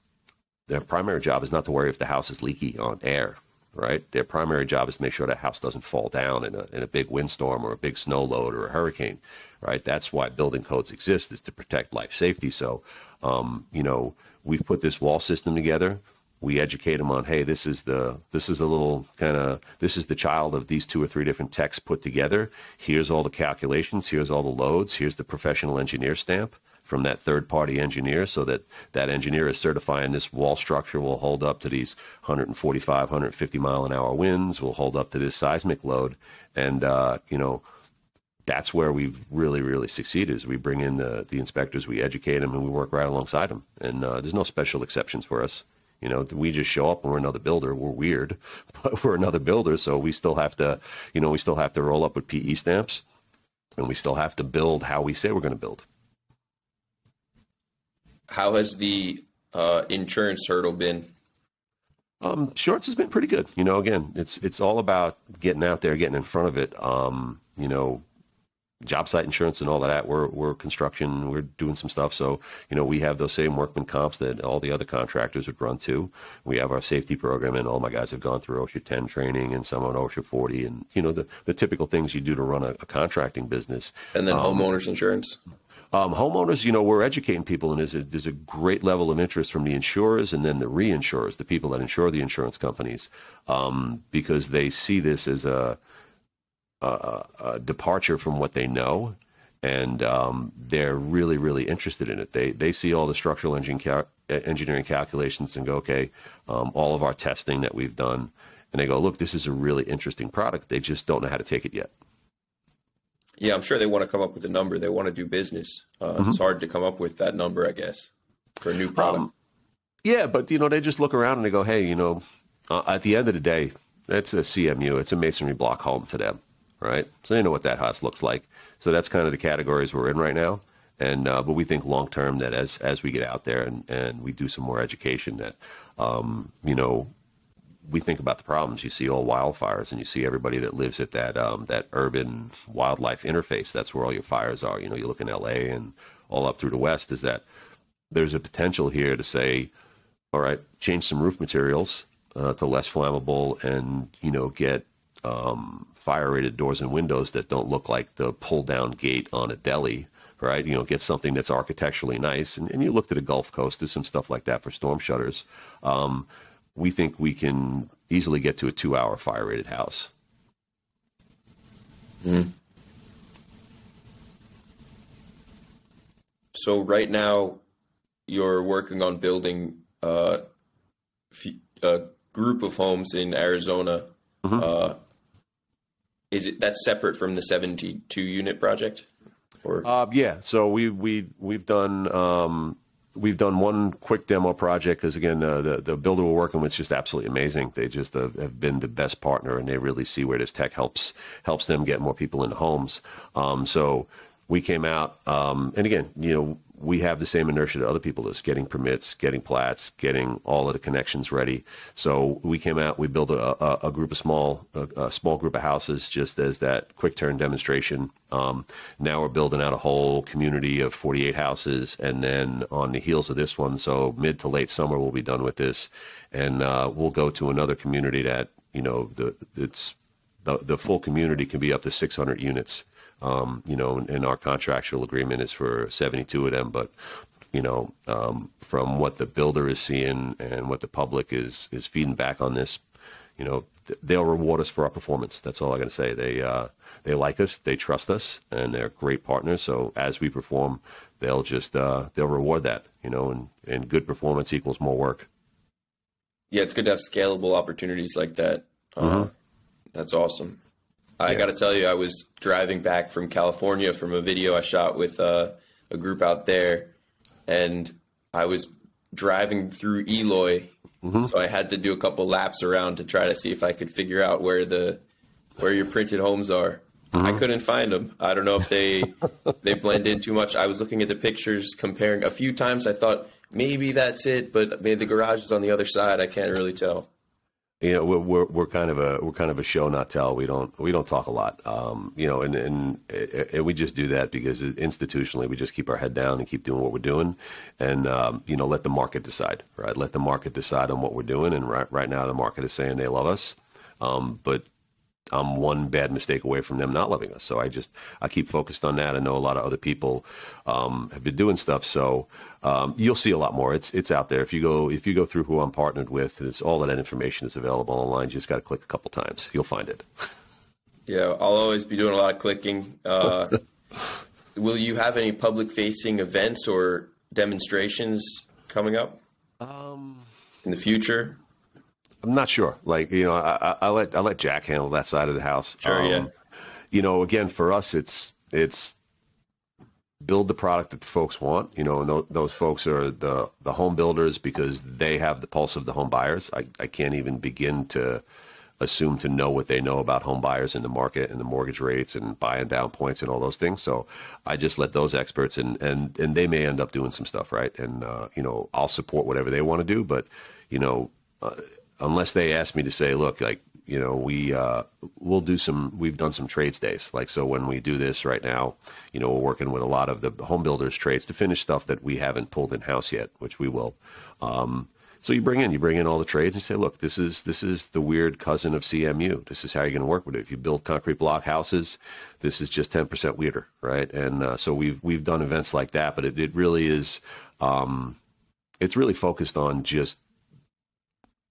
their primary job is not to worry if the house is leaky on air right? Their primary job is to make sure that house doesn't fall down in a, in a big windstorm or a big snow load or a hurricane, right? That's why building codes exist is to protect life safety. So, um, you know, we've put this wall system together. We educate them on, hey, this is the this is a little kind of this is the child of these two or three different texts put together. Here's all the calculations. Here's all the loads. Here's the professional engineer stamp from that third party engineer so that that engineer is certifying this wall structure will hold up to these 145 150 mile an hour winds will hold up to this seismic load and uh, you know that's where we've really really succeeded is we bring in the, the inspectors we educate them and we work right alongside them and uh, there's no special exceptions for us you know, we just show up and we're another builder. We're weird, but we're another builder. So we still have to, you know, we still have to roll up with PE stamps and we still have to build how we say we're going to build how has the uh, insurance hurdle been? Um, shorts has been pretty good. You know, again, it's it's all about getting out there, getting in front of it. Um, you know, job site insurance and all of that. We're we're construction. We're doing some stuff. So you know, we have those same workman comps that all the other contractors would run to. We have our safety program, and all my guys have gone through OSHA 10 training and some on OSHA 40, and you know the the typical things you do to run a, a contracting business. And then um, homeowners insurance. Um, homeowners, you know, we're educating people, and there's a, there's a great level of interest from the insurers and then the reinsurers, the people that insure the insurance companies, um, because they see this as a, a, a, departure from what they know, and um, they're really, really interested in it. They they see all the structural cal- engineering calculations and go, okay, um, all of our testing that we've done, and they go, look, this is a really interesting product. They just don't know how to take it yet. Yeah, I'm sure they want to come up with a number. They want to do business. Uh, mm-hmm. It's hard to come up with that number, I guess, for a new product. Um, yeah, but you know, they just look around and they go, "Hey, you know, uh, at the end of the day, it's a CMU. It's a masonry block home to them, right? So they know what that house looks like. So that's kind of the categories we're in right now. And uh, but we think long term that as as we get out there and and we do some more education, that um, you know, we think about the problems. You see all wildfires, and you see everybody that lives at that um, that urban wildlife interface. That's where all your fires are. You know, you look in L.A. and all up through the West. Is that there's a potential here to say, all right, change some roof materials uh, to less flammable, and you know, get um, fire rated doors and windows that don't look like the pull down gate on a deli right? You know, get something that's architecturally nice. And, and you look to the Gulf Coast, there's some stuff like that for storm shutters. Um, we think we can easily get to a two hour fire rated house. Mm-hmm. So, right now, you're working on building uh, a group of homes in Arizona. Mm-hmm. Uh, is it that's separate from the 72 unit project? Or? Uh, yeah, so we we we've done um, we've done one quick demo project because again uh, the the builder we're working with is just absolutely amazing. They just uh, have been the best partner and they really see where this tech helps helps them get more people into homes. Um, so we came out um, and again you know we have the same inertia that other people is getting permits, getting plats, getting all of the connections ready. So we came out, we built a, a, a group of small, a, a, small group of houses just as that quick turn demonstration. Um, now we're building out a whole community of 48 houses, and then on the heels of this one, so mid to late summer we'll be done with this, and uh, we'll go to another community that you know the it's the, the full community can be up to 600 units. Um, you know, and, and, our contractual agreement is for 72 of them, but you know, um, from what the builder is seeing and what the public is is feeding back on this, you know, th- they'll reward us for our performance. That's all I got to say. They uh, they like us, they trust us, and they're great partners. So as we perform, they'll just uh, they'll reward that. You know, and and good performance equals more work. Yeah, it's good to have scalable opportunities like that. Uh, mm-hmm. That's awesome. I yeah. got to tell you, I was driving back from California from a video I shot with uh, a group out there, and I was driving through Eloy, mm-hmm. so I had to do a couple laps around to try to see if I could figure out where the where your printed homes are. Mm-hmm. I couldn't find them. I don't know if they they blend in too much. I was looking at the pictures, comparing a few times. I thought maybe that's it, but maybe the garage is on the other side. I can't really tell. You know, we're, we're kind of a we're kind of a show not tell. We don't we don't talk a lot. Um, you know, and, and and we just do that because institutionally we just keep our head down and keep doing what we're doing, and um, you know let the market decide. Right, let the market decide on what we're doing. And right right now the market is saying they love us, um, but I'm one bad mistake away from them not loving us. So I just I keep focused on that. I know a lot of other people um, have been doing stuff, so um, you'll see a lot more. It's it's out there. If you go if you go through who I'm partnered with, it's all of that information is available online. You just got to click a couple times, you'll find it. Yeah, I'll always be doing a lot of clicking. Uh, will you have any public facing events or demonstrations coming up um, in the future? I'm not sure. Like you know, I, I, let I let Jack handle that side of the house. Sure, um, yeah. You know, again for us, it's it's build the product that the folks want. You know, and those, those folks are the the home builders because they have the pulse of the home buyers. I I can't even begin to assume to know what they know about home buyers in the market and the mortgage rates and buy and down points and all those things. So I just let those experts and and and they may end up doing some stuff, right? And uh, you know, I'll support whatever they want to do, but you know. Uh, unless they ask me to say, look, like you know, we uh, we'll do some. We've done some trades days. Like so, when we do this right now, you know, we're working with a lot of the home builders trades to finish stuff that we haven't pulled in house yet, which we will. Um, so you bring in you bring in all the trades and say, look, this is this is the weird cousin of CMU. This is how you're going to work with it. If you build concrete block houses, this is just 10% weirder, right? And uh, so we've we've done events like that, but it, it really is. Um, it's really focused on just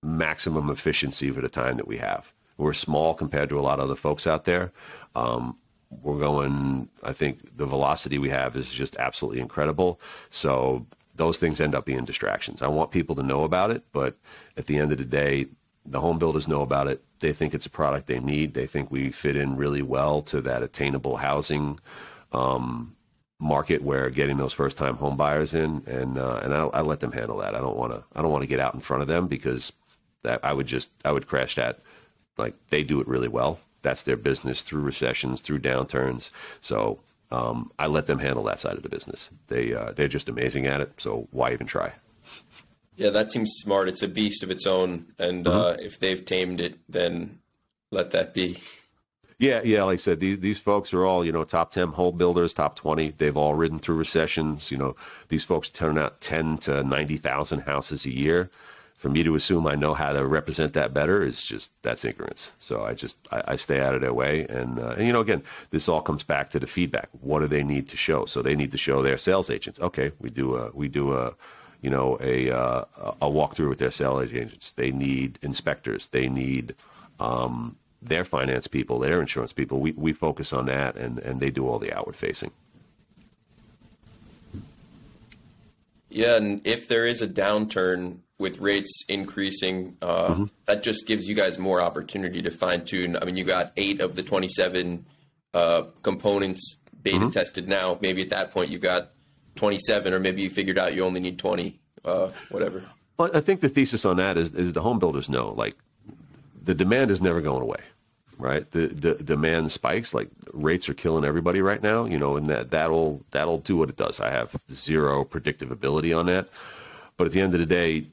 maximum efficiency for the time that we have. We're small compared to a lot of other folks out there. Um, we're going, I think the velocity we have is just absolutely incredible. So those things end up being distractions. I want people to know about it, but at the end of the day, the home builders know about it. They think it's a product they need. They think we fit in really well to that attainable housing um, market where getting those first time home buyers in, and uh, and I, I let them handle that. I don't want to I don't want to get out in front of them because that I would just I would crash that. Like they do it really well. That's their business through recessions, through downturns. So um, I let them handle that side of the business. They uh, they're just amazing at it. So why even try? Yeah, that seems smart. It's a beast of its own, and mm-hmm. uh, if they've tamed it, then let that be. Yeah, yeah. Like I said, these these folks are all you know top ten home builders, top twenty. They've all ridden through recessions. You know, these folks turn out ten to ninety thousand houses a year for me to assume I know how to represent that better is just that's ignorance. So I just I, I stay out of their way, and, uh, and you know again, this all comes back to the feedback. What do they need to show? So they need to show their sales agents. Okay, we do a we do a you know a uh, a walkthrough with their sales agents. They need inspectors. They need um, their finance people, their insurance people. We we focus on that, and and they do all the outward facing. Yeah, and if there is a downturn with rates increasing, uh, mm-hmm. that just gives you guys more opportunity to fine tune. I mean, you got eight of the 27 uh, components beta mm-hmm. tested now. Maybe at that point you got 27, or maybe you figured out you only need 20, uh, whatever. Well, I think the thesis on that is, is the home builders know, like, the demand is never going away right? The the demand spikes, like rates are killing everybody right now, you know, and that that'll that'll do what it does. I have zero predictive ability on that, but at the end of the day,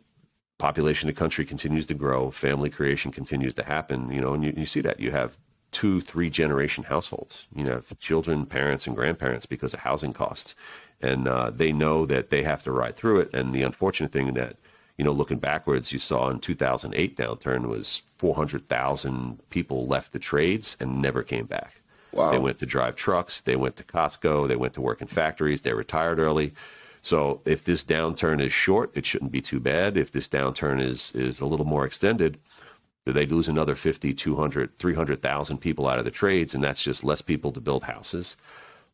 population of the country continues to grow, family creation continues to happen, you know, and you, you see that you have two, three generation households, you know, children, parents, and grandparents because of housing costs, and uh, they know that they have to ride through it. And the unfortunate thing that you know, looking backwards, you saw in 2008 downturn was 400,000 people left the trades and never came back. Wow. They went to drive trucks, they went to Costco, they went to work in factories, they retired early. So if this downturn is short, it shouldn't be too bad. If this downturn is is a little more extended, they lose another 50, 200, 300,000 people out of the trades and that's just less people to build houses.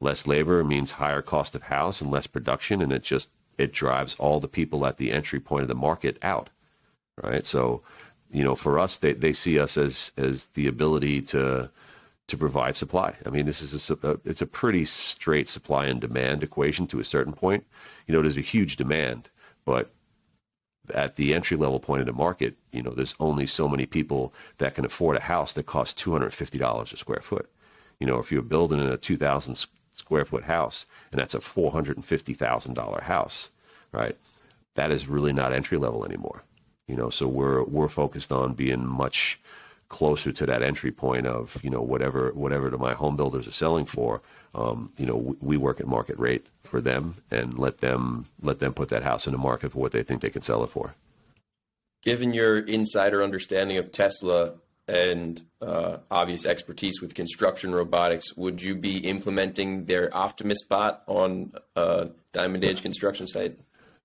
Less labor means higher cost of house and less production and it just it drives all the people at the entry point of the market out, right? So, you know, for us, they, they see us as as the ability to to provide supply. I mean, this is a, uh, it's a pretty straight supply and demand equation to a certain point. You know, there's a huge demand, but at the entry level point of the market, you know, there's only so many people that can afford a house that costs $250 a square foot. You know, if you're building a 2,000 square foot house and that's a $450,000 house, right? That is really not entry level anymore. You know, so we're we're focused on being much closer to that entry point of you know whatever whatever to my home builders are selling for. Um, you know, we, we work at market rate for them and let them let them put that house in the market for what they think they can sell it for. Given your insider understanding of Tesla and uh, obvious expertise with construction robotics, would you be implementing their Optimus bot on a Diamond Age construction site?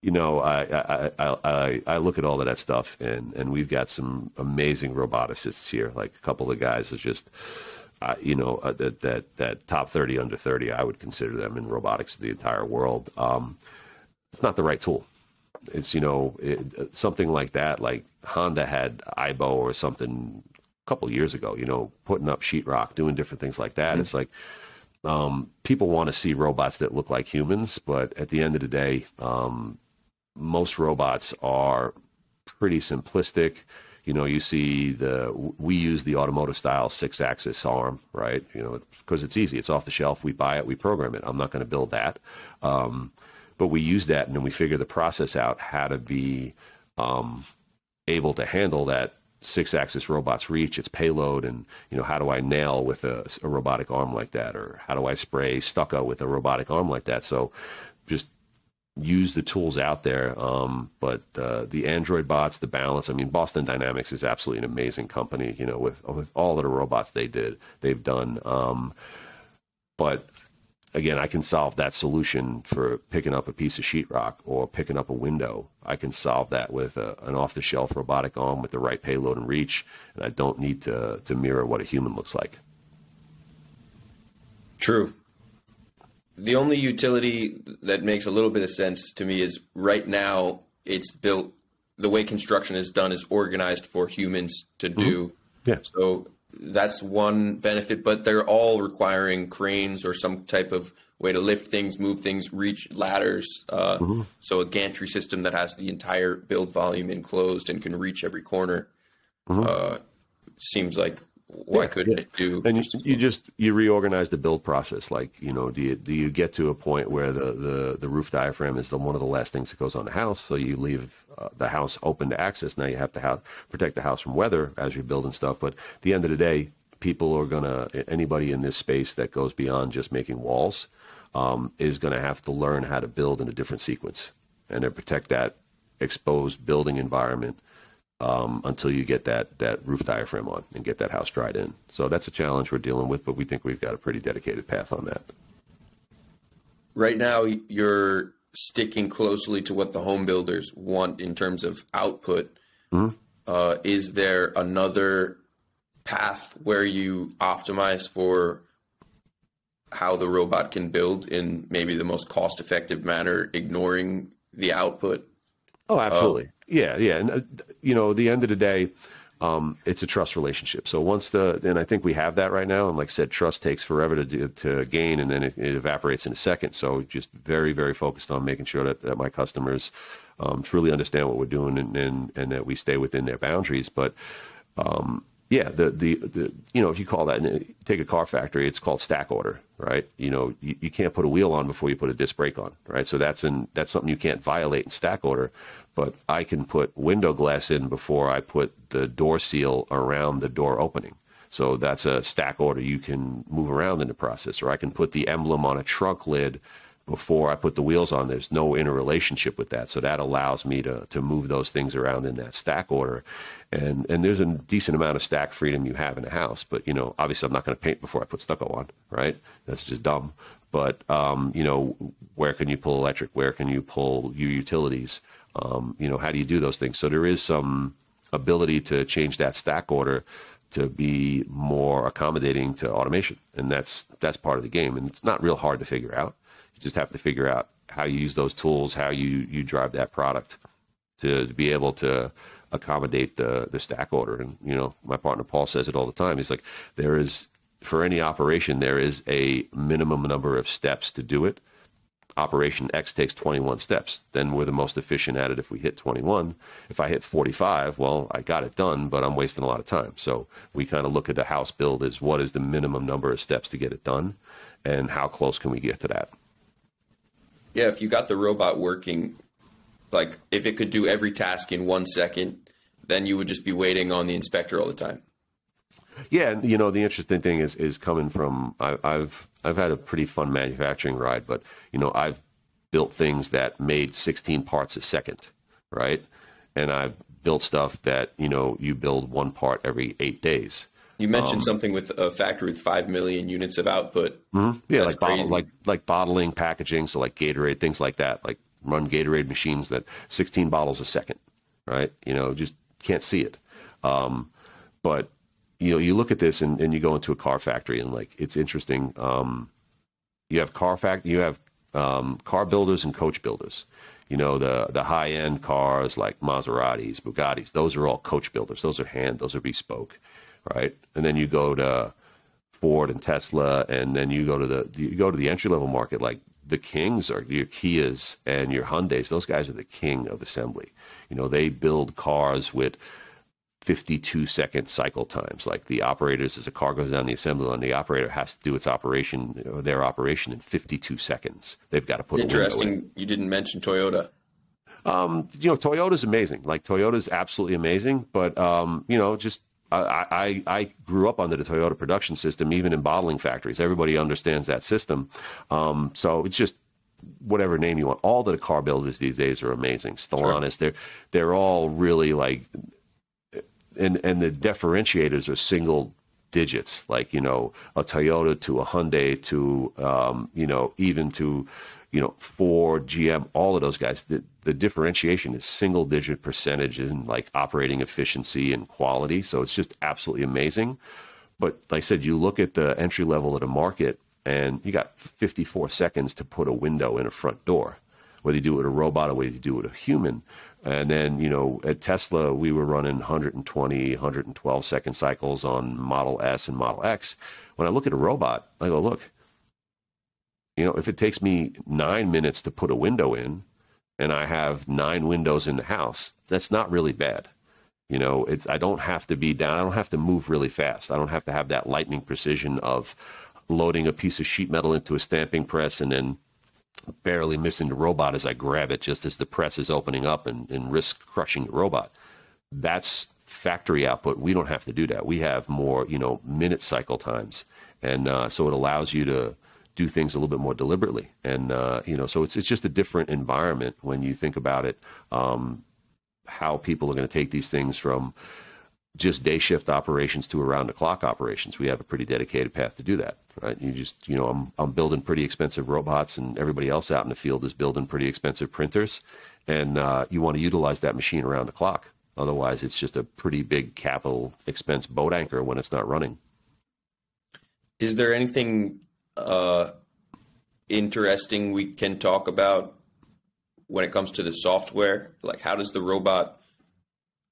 You know, I, I, I, I, look at all of that stuff, and, and we've got some amazing roboticists here, like a couple of guys that just, uh, you know, uh, that, that, that top 30 under 30, I would consider them in robotics of the entire world. Um, it's not the right tool. It's, you know, it, something like that, like Honda had Aibo or something a couple years ago, you know, putting up sheetrock, doing different things like that. Mm-hmm. It's like, um, people want to see robots that look like humans, but at the end of the day, um, most robots are pretty simplistic. You know, you see the we use the automotive style six axis arm, right? You know, because it's easy. It's off the shelf. We buy it. We program it. I'm not going to build that. Um, but we use that and then we figure the process out how to be um, able to handle that six axis robot's reach, its payload, and you know how do I nail with a, a, robotic arm like that, or how do I spray stucco with a robotic arm like that? So just use the tools out there. Um, but uh, the Android bots, the balance. I mean, Boston Dynamics is absolutely an amazing company. You know, with with all the robots they did, they've done. Um, but again, I can solve that solution for picking up a piece of sheetrock or picking up a window. I can solve that with a, an off-the-shelf robotic arm with the right payload and reach, and I don't need to to mirror what a human looks like. True the only utility that makes a little bit of sense to me is right now it's built the way construction is done is organized for humans to do. Mm-hmm. Yeah. So that's one benefit, but they're all requiring cranes or some type of way to lift things, move things, reach ladders. Uh, mm-hmm. So a gantry system that has the entire build volume enclosed and can reach every corner mm-hmm. uh, seems like why yeah, couldn't yeah. it do? And you, you just you reorganize the build process. Like you know, do you do you get to a point where the the, the roof diaphragm is the, one of the last things that goes on the house? So you leave uh, the house open to access. Now you have to have, protect the house from weather as you're building stuff. But at the end of the day, people are gonna anybody in this space that goes beyond just making walls um, is gonna have to learn how to build in a different sequence and to protect that exposed building environment um, until you get that that roof diaphragm on and get that house dried in. So that's a challenge we're dealing with, but we think we've got a pretty dedicated path on that. Right now, you're sticking closely to what the home builders want in terms of output. Mm-hmm. Uh, is there another path where you optimize for how the robot can build in maybe the most cost effective manner, ignoring the output? Oh, absolutely. Yeah, yeah, and uh, you know, the end of the day, um, it's a trust relationship. So once the, and I think we have that right now. And like I said, trust takes forever to do, to gain, and then it, it, evaporates in a second. So just very, very focused on making sure that, that my customers um, truly understand what we're doing and, and, and that we stay within their boundaries. But um, yeah, the, the, the, you know, if you call that, uh, take a car factory, it's called stack order, right? You know, you, you can't put a wheel on before you put a disc brake on, right? So that's in, that's something you can't violate in stack order, but I can put window glass in before I put the door seal around the door opening. So that's a stack order you can move around in the process, or I can put the emblem on a trunk lid before I put the wheels on. There's no interrelationship with that, so that allows me to to move those things around in that stack order, and and there's a decent amount of stack freedom you have in a house. But you know, obviously, I'm not going to paint before I put stucco on, right? That's just dumb. But um, you know, where can you pull electric? Where can you pull your utilities? Um, you know, how do you do those things? So there is some ability to change that stack order to be more accommodating to automation, and that's that's part of the game. And it's not real hard to figure out just have to figure out how you use those tools, how you you drive that product to, to be able to accommodate the the stack order. And you know, my partner Paul says it all the time. He's like, there is for any operation there is a minimum number of steps to do it. operation X takes 21 steps. Then we're the most efficient at it if we hit 21. If I hit 45, well, I got it done, but I'm wasting a lot of time. So we kind of look at the house build as what is the minimum number of steps to get it done and how close can we get to that. Yeah, if you got the robot working, like if it could do every task in one second, then you would just be waiting on the inspector all the time. Yeah, and you know the interesting thing is is coming from I, I've I've had a pretty fun manufacturing ride, but you know I've built things that made 16 parts a second, right? And I've built stuff that you know you build one part every eight days. You mentioned um, something with a factory with five million units of output. Mm-hmm. Yeah, like bottle, like like bottling, packaging, so like Gatorade, things like that. Like run Gatorade machines that 16 bottles a second, right? You know, just can't see it. Um, but you know, you look at this and, and you go into a car factory and like it's interesting. Um, you have car fact, you have um, car builders and coach builders. You know, the the high end cars like Maseratis, Bugattis, those are all coach builders. Those are hand, those are bespoke, right? And then you go to Ford and Tesla, and then you go to the you go to the entry level market like the kings are your Kias and your Hyundais. Those guys are the king of assembly. You know, they build cars with 52 second cycle times. Like the operators, as a car goes down the assembly line, the operator has to do its operation, or their operation in 52 seconds. They've got to put. Interesting. You didn't mention Toyota. Um, you know, Toyota's amazing. Like Toyota's absolutely amazing, but um, you know, just I, I, grew up under the Toyota production system, even in bottling factories. Everybody understands that system. Um, so it's just whatever name you want. All the car builders these days are amazing. Stellantis, sure. they're they're all really like and and the differentiators are single digits, like you know a Toyota to a Hyundai to um, you know even to you know Ford, GM, all of those guys. The the differentiation is single digit percentages in like operating efficiency and quality. So it's just absolutely amazing. But like I said, you look at the entry level of the market, and you got 54 seconds to put a window in a front door. Whether you do it with a robot or whether you do it with a human, and then, you know, at Tesla, we were running 120, 112 second cycles on Model S and Model X. When I look at a robot, I go, look, you know, if it takes me nine minutes to put a window in and I have nine windows in the house, that's not really bad. You know, it's, I don't have to be down, I don't have to move really fast. I don't have to have that lightning precision of loading a piece of sheet metal into a stamping press and then barely missing the robot as I grab it just as the press is opening up and, and risk crushing the robot. That's factory output. We don't have to do that. We have more, you know, minute cycle times, and uh, so it allows you to do things a little bit more deliberately. And uh, you know, so it's it's just a different environment when you think about it. Um, how people are going to take these things from just day shift operations to around the clock operations. We have a pretty dedicated path to do that, right? You just, you know, I'm, I'm building pretty expensive robots and everybody else out in the field is building pretty expensive printers. And uh, you want to utilize that machine around the clock. Otherwise, it's just a pretty big capital expense boat anchor when it's not running. Is there anything uh, interesting we can talk about when it comes to the software? Like, how does the robot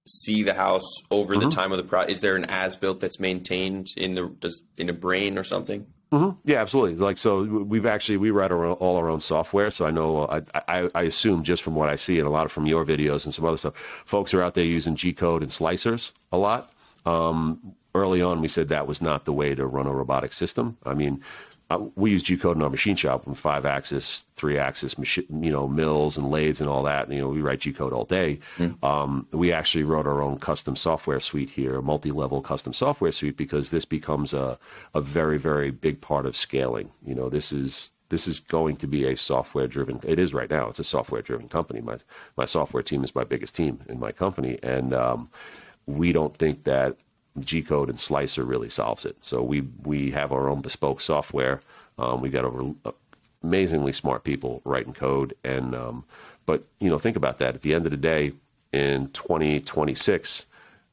see the house over mm-hmm. the time of the project? Is there an as built that's maintained in the does in a brain or something? Mm-hmm. Yeah, absolutely. Like so, we've actually we write our, all our own software. So I know I, I, I assume just from what I see and a lot of from your videos and some other stuff, folks are out there using G code and slicers a lot. Um, early on, we said that was not the way to run a robotic system. I mean, uh, we use G code in our machine shop from five axis, three axis, you know, mills and lathes and all that. And, you know, we write G code all day. Mm. Um, we actually wrote our own custom software suite here, a multi-level custom software suite, because this becomes a, a very, very big part of scaling. You know, this is this is going to be a software driven. It is right now. It's a software driven company. My my software team is my biggest team in my company, and um, we don't think that G code and Slicer really solves it. So we we have our own bespoke software. Um, we got over uh, amazingly smart people writing code, and um, but you know think about that. At the end of the day, in 2026,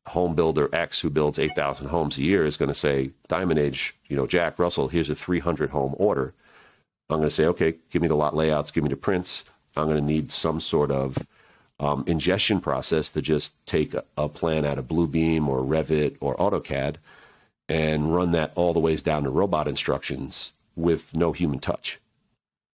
home builder X who builds 8,000 homes a year is going to say, Diamond Age, you know, Jack Oswald, here's a 300 home order. I'm going to say, okay, give me the lot layouts, give me the prints. I'm going to need some sort of um, ingestion process to just take a, a plan out of Bluebeam or Revit or AutoCAD and run that all the ways down to robot instructions with no human touch.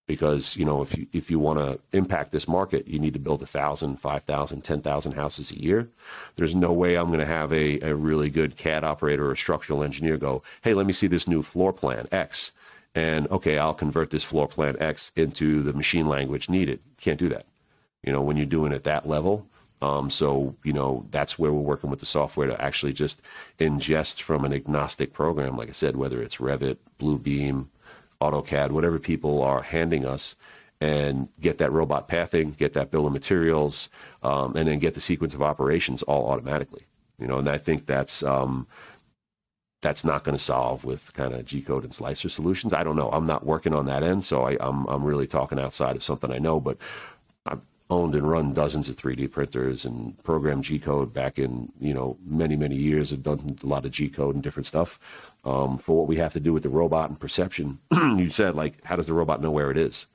because you know if you if you want to impact this market you need to build a thousand five thousand ten thousand houses a year. There's no way i'm going to have a, a really good cad operator or structural engineer go hey let me see this new floor plan x and okay i'll convert this floor plan x into the machine language needed. Can't do that you know when you're doing it at that level um, so you know that's where we're working with the software to actually just ingest from an agnostic program like i said whether it's revit bluebeam AutoCAD, whatever people are handing us, and get that robot pathing, get that bill of materials, um, and then get the sequence of operations all automatically. You know, and I think that's um, that's not going to solve with kind of G code and slicer solutions. I don't know. I'm not working on that end, so I, I'm, I'm really talking outside of something I know. But owned and run dozens of 3D printers and programmed G code back in you know many many years. Have done a lot of G code and different stuff. Um, for what we have to do with the robot and perception, you said like, how does the robot know where it is?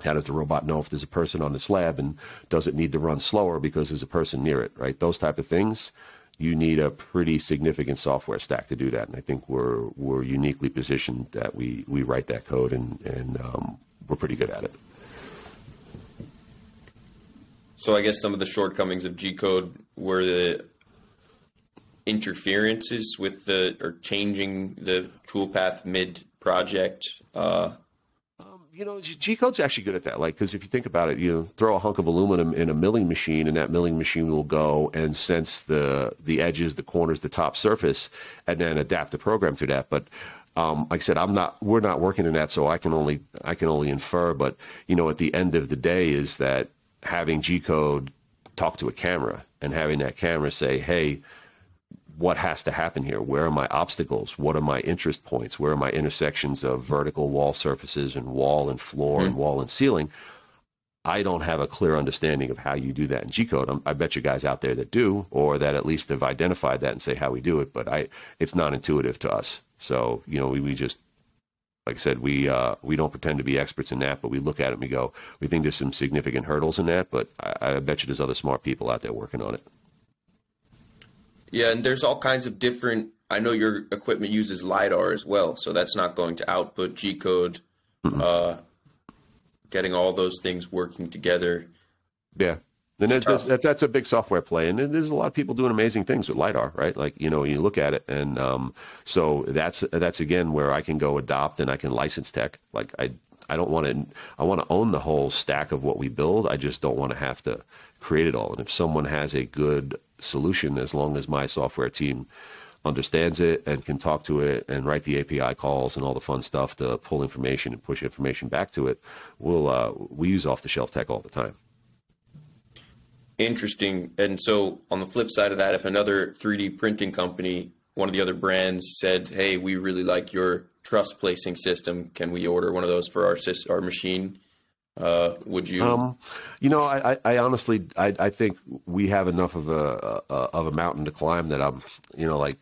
How does the robot know if there's a person on the slab and does it need to run slower because there's a person near it? Right, those type of things. You need a pretty significant software stack to do that, and I think we're we're uniquely positioned that we we write that code and and um, we're pretty good at it. So I guess some of the shortcomings of G code were the interferences with the or changing the toolpath mid project. Uh, um, you know, G code's actually good at that. Like, because if you think about it, you throw a hunk of aluminum in a milling machine, and that milling machine will go and sense the the edges, the corners, the top surface, and then adapt the program to that. But um, like I said, I'm not. We're not working in that, so I can only I can only infer. But you know, at the end of the day, is that having G code talk to a camera and having that camera say, hey, what has to happen here? Where are my obstacles? What are my interest points? Where are my intersections of vertical wall surfaces and wall and floor mm-hmm. and wall and ceiling? I don't have a clear understanding of how you do that in G code. I bet you guys out there that do, or that at least have identified that and say how we do it. But I, it's not intuitive to us. So you know, we, we just like I said, we uh, we don't pretend to be experts in that, but we look at it and we go, we think there's some significant hurdles in that, but I, I bet you there's other smart people out there working on it. Yeah, and there's all kinds of different. I know your equipment uses lidar as well, so that's not going to output G code. Mm-hmm. Uh, getting all those things working together. Yeah, and that's, that's a big software play, and there's a lot of people doing amazing things with lidar, right? Like you know, you look at it, and um, so that's that's again where I can go adopt and I can license tech. Like I I don't want to I want to own the whole stack of what we build. I just don't want to have to create it all. And if someone has a good solution, as long as my software team understands it and can talk to it and write the API calls and all the fun stuff to pull information and push information back to it, we'll uh, we use off the shelf tech all the time. Interesting. And so on the flip side of that, if another 3D printing company, one of the other brands said, "Hey, we really like your truss placing system. Can we order one of those for our our machine?" Uh, would you? Um, you know, I, I honestly, I, I think we have enough of a, a, of a mountain to climb that I'm, you know, like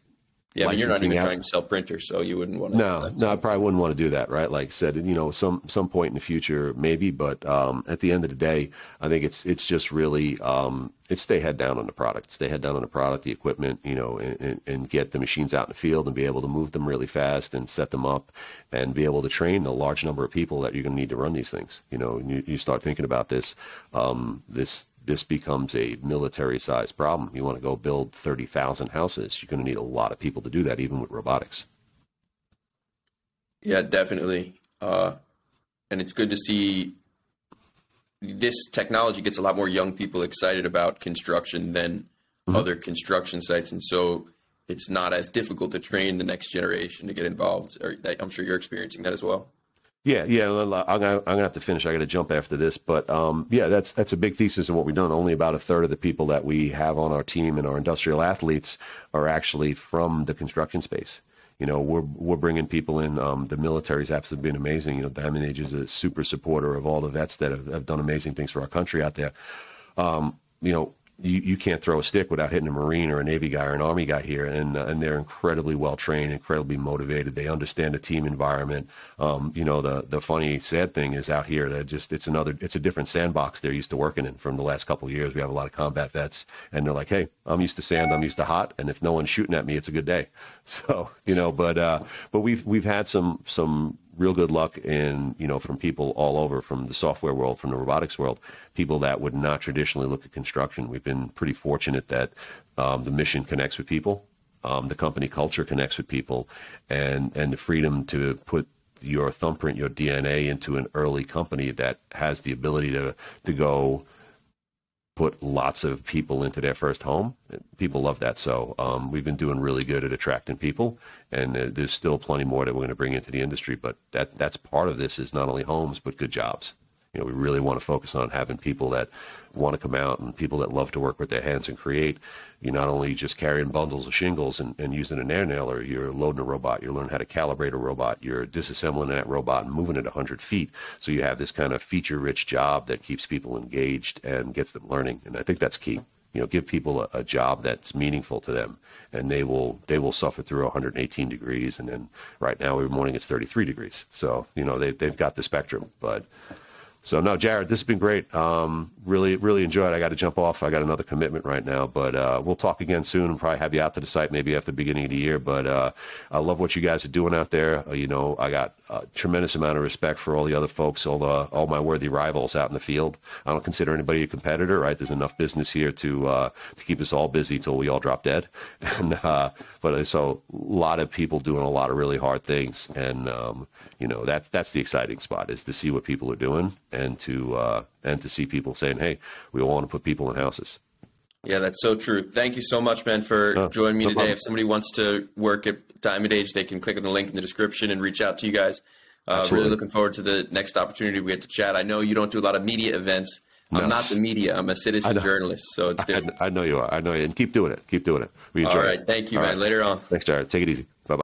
yeah, you're not even trying to sell printers, so you wouldn't want to. No, no, I probably wouldn't want to do that, right? Like I said, you know, some some point in the future, maybe, but um, at the end of the day, I think it's it's just really um, it's stay head down on the product, stay head down on the product, the equipment, you know, and, and get the machines out in the field and be able to move them really fast and set them up and be able to train a large number of people that you're going to need to run these things. You know, you, you start thinking about this, um, this this becomes a military sized problem. You want to go build 30,000 houses, you're going to need a lot of people to do that, even with robotics. Yeah, definitely. Uh, and it's good to see this technology gets a lot more young people excited about construction than mm-hmm. other construction sites. And so it's not as difficult to train the next generation to get involved. Or I'm sure you're experiencing that as well. Yeah, yeah. I'm gonna, I'm gonna have to finish. I got to jump after this, but um, yeah, that's that's a big thesis of what we've done. Only about a third of the people that we have on our team and our industrial athletes are actually from the construction space. You know, we're we're bringing people in. Um, the military's absolutely been amazing. You know, Diamond Age is a super supporter of all the vets that have, have done amazing things for our country out there. Um, you know, you, you can't throw a stick without hitting a Marine or a Navy guy or an Army guy here, and uh, and they're incredibly well trained, incredibly motivated. They understand the team environment. Um, you know, the the funny sad thing is out here that just it's another it's a different sandbox they're used to working in. From the last couple of years, we have a lot of combat vets, and they're like, hey, I'm used to sand, I'm used to hot, and if no one's shooting at me, it's a good day. So you know, but uh, but we've we've had some some real good luck in you know from people all over from the software world, from the robotics world, people that would not traditionally look at construction. We've been pretty fortunate that um, the mission connects with people, um, the company culture connects with people, and and the freedom to put your thumbprint, your DNA into an early company that has the ability to to go put lots of people into their first home. People love that. So um, we've been doing really good at attracting people, and uh, there's still plenty more that we're going to bring into the industry. But that that's part of this is not only homes but good jobs you know, we really want to focus on having people that want to come out and people that love to work with their hands and create. You're not only just carrying bundles of shingles and, and using an air nailer, you're loading a robot, you're learning how to calibrate a robot, you're disassembling that robot and moving it 100 feet. So you have this kind of feature rich job that keeps people engaged and gets them learning. And I think that's key you know, give people a, a, job that's meaningful to them, and they will they will suffer through 118 degrees, and then right now every morning it's 33 degrees. So you know they they've got the spectrum, but so no, Jared, this has been great. Um, really, really enjoyed. I got to jump off. I got another commitment right now, but uh, we'll talk again soon and probably have you out to the site maybe after the beginning of the year. But uh, I love what you guys are doing out there. Uh, you know, I got a tremendous amount of respect for all the other folks, all the all my worthy rivals out in the field. I don't consider anybody a competitor. Right? There's enough business here to uh, to keep us all busy till we all drop dead. And uh, but uh, so a lot of people doing a lot of really hard things, and um, you know that's that's the exciting spot is to see what people are doing and to uh, and to see people saying, "Hey, we all want to put people in houses." Yeah, that's so true. Thank you so much, man, for oh, joining me no today. Problem. If somebody wants to work at Diamond Age, they can click on the link in the description and reach out to you guys. Uh, really looking forward to the next opportunity we get to chat. I know you don't do a lot of media events. No. I'm not the media. I'm a citizen journalist, so it's different. I, I, know you are. I know you, and keep doing it. Keep doing it. We enjoy All right. It. Thank you, All man. Right. Later on. Thanks, Jared. Take it easy. Bye bye.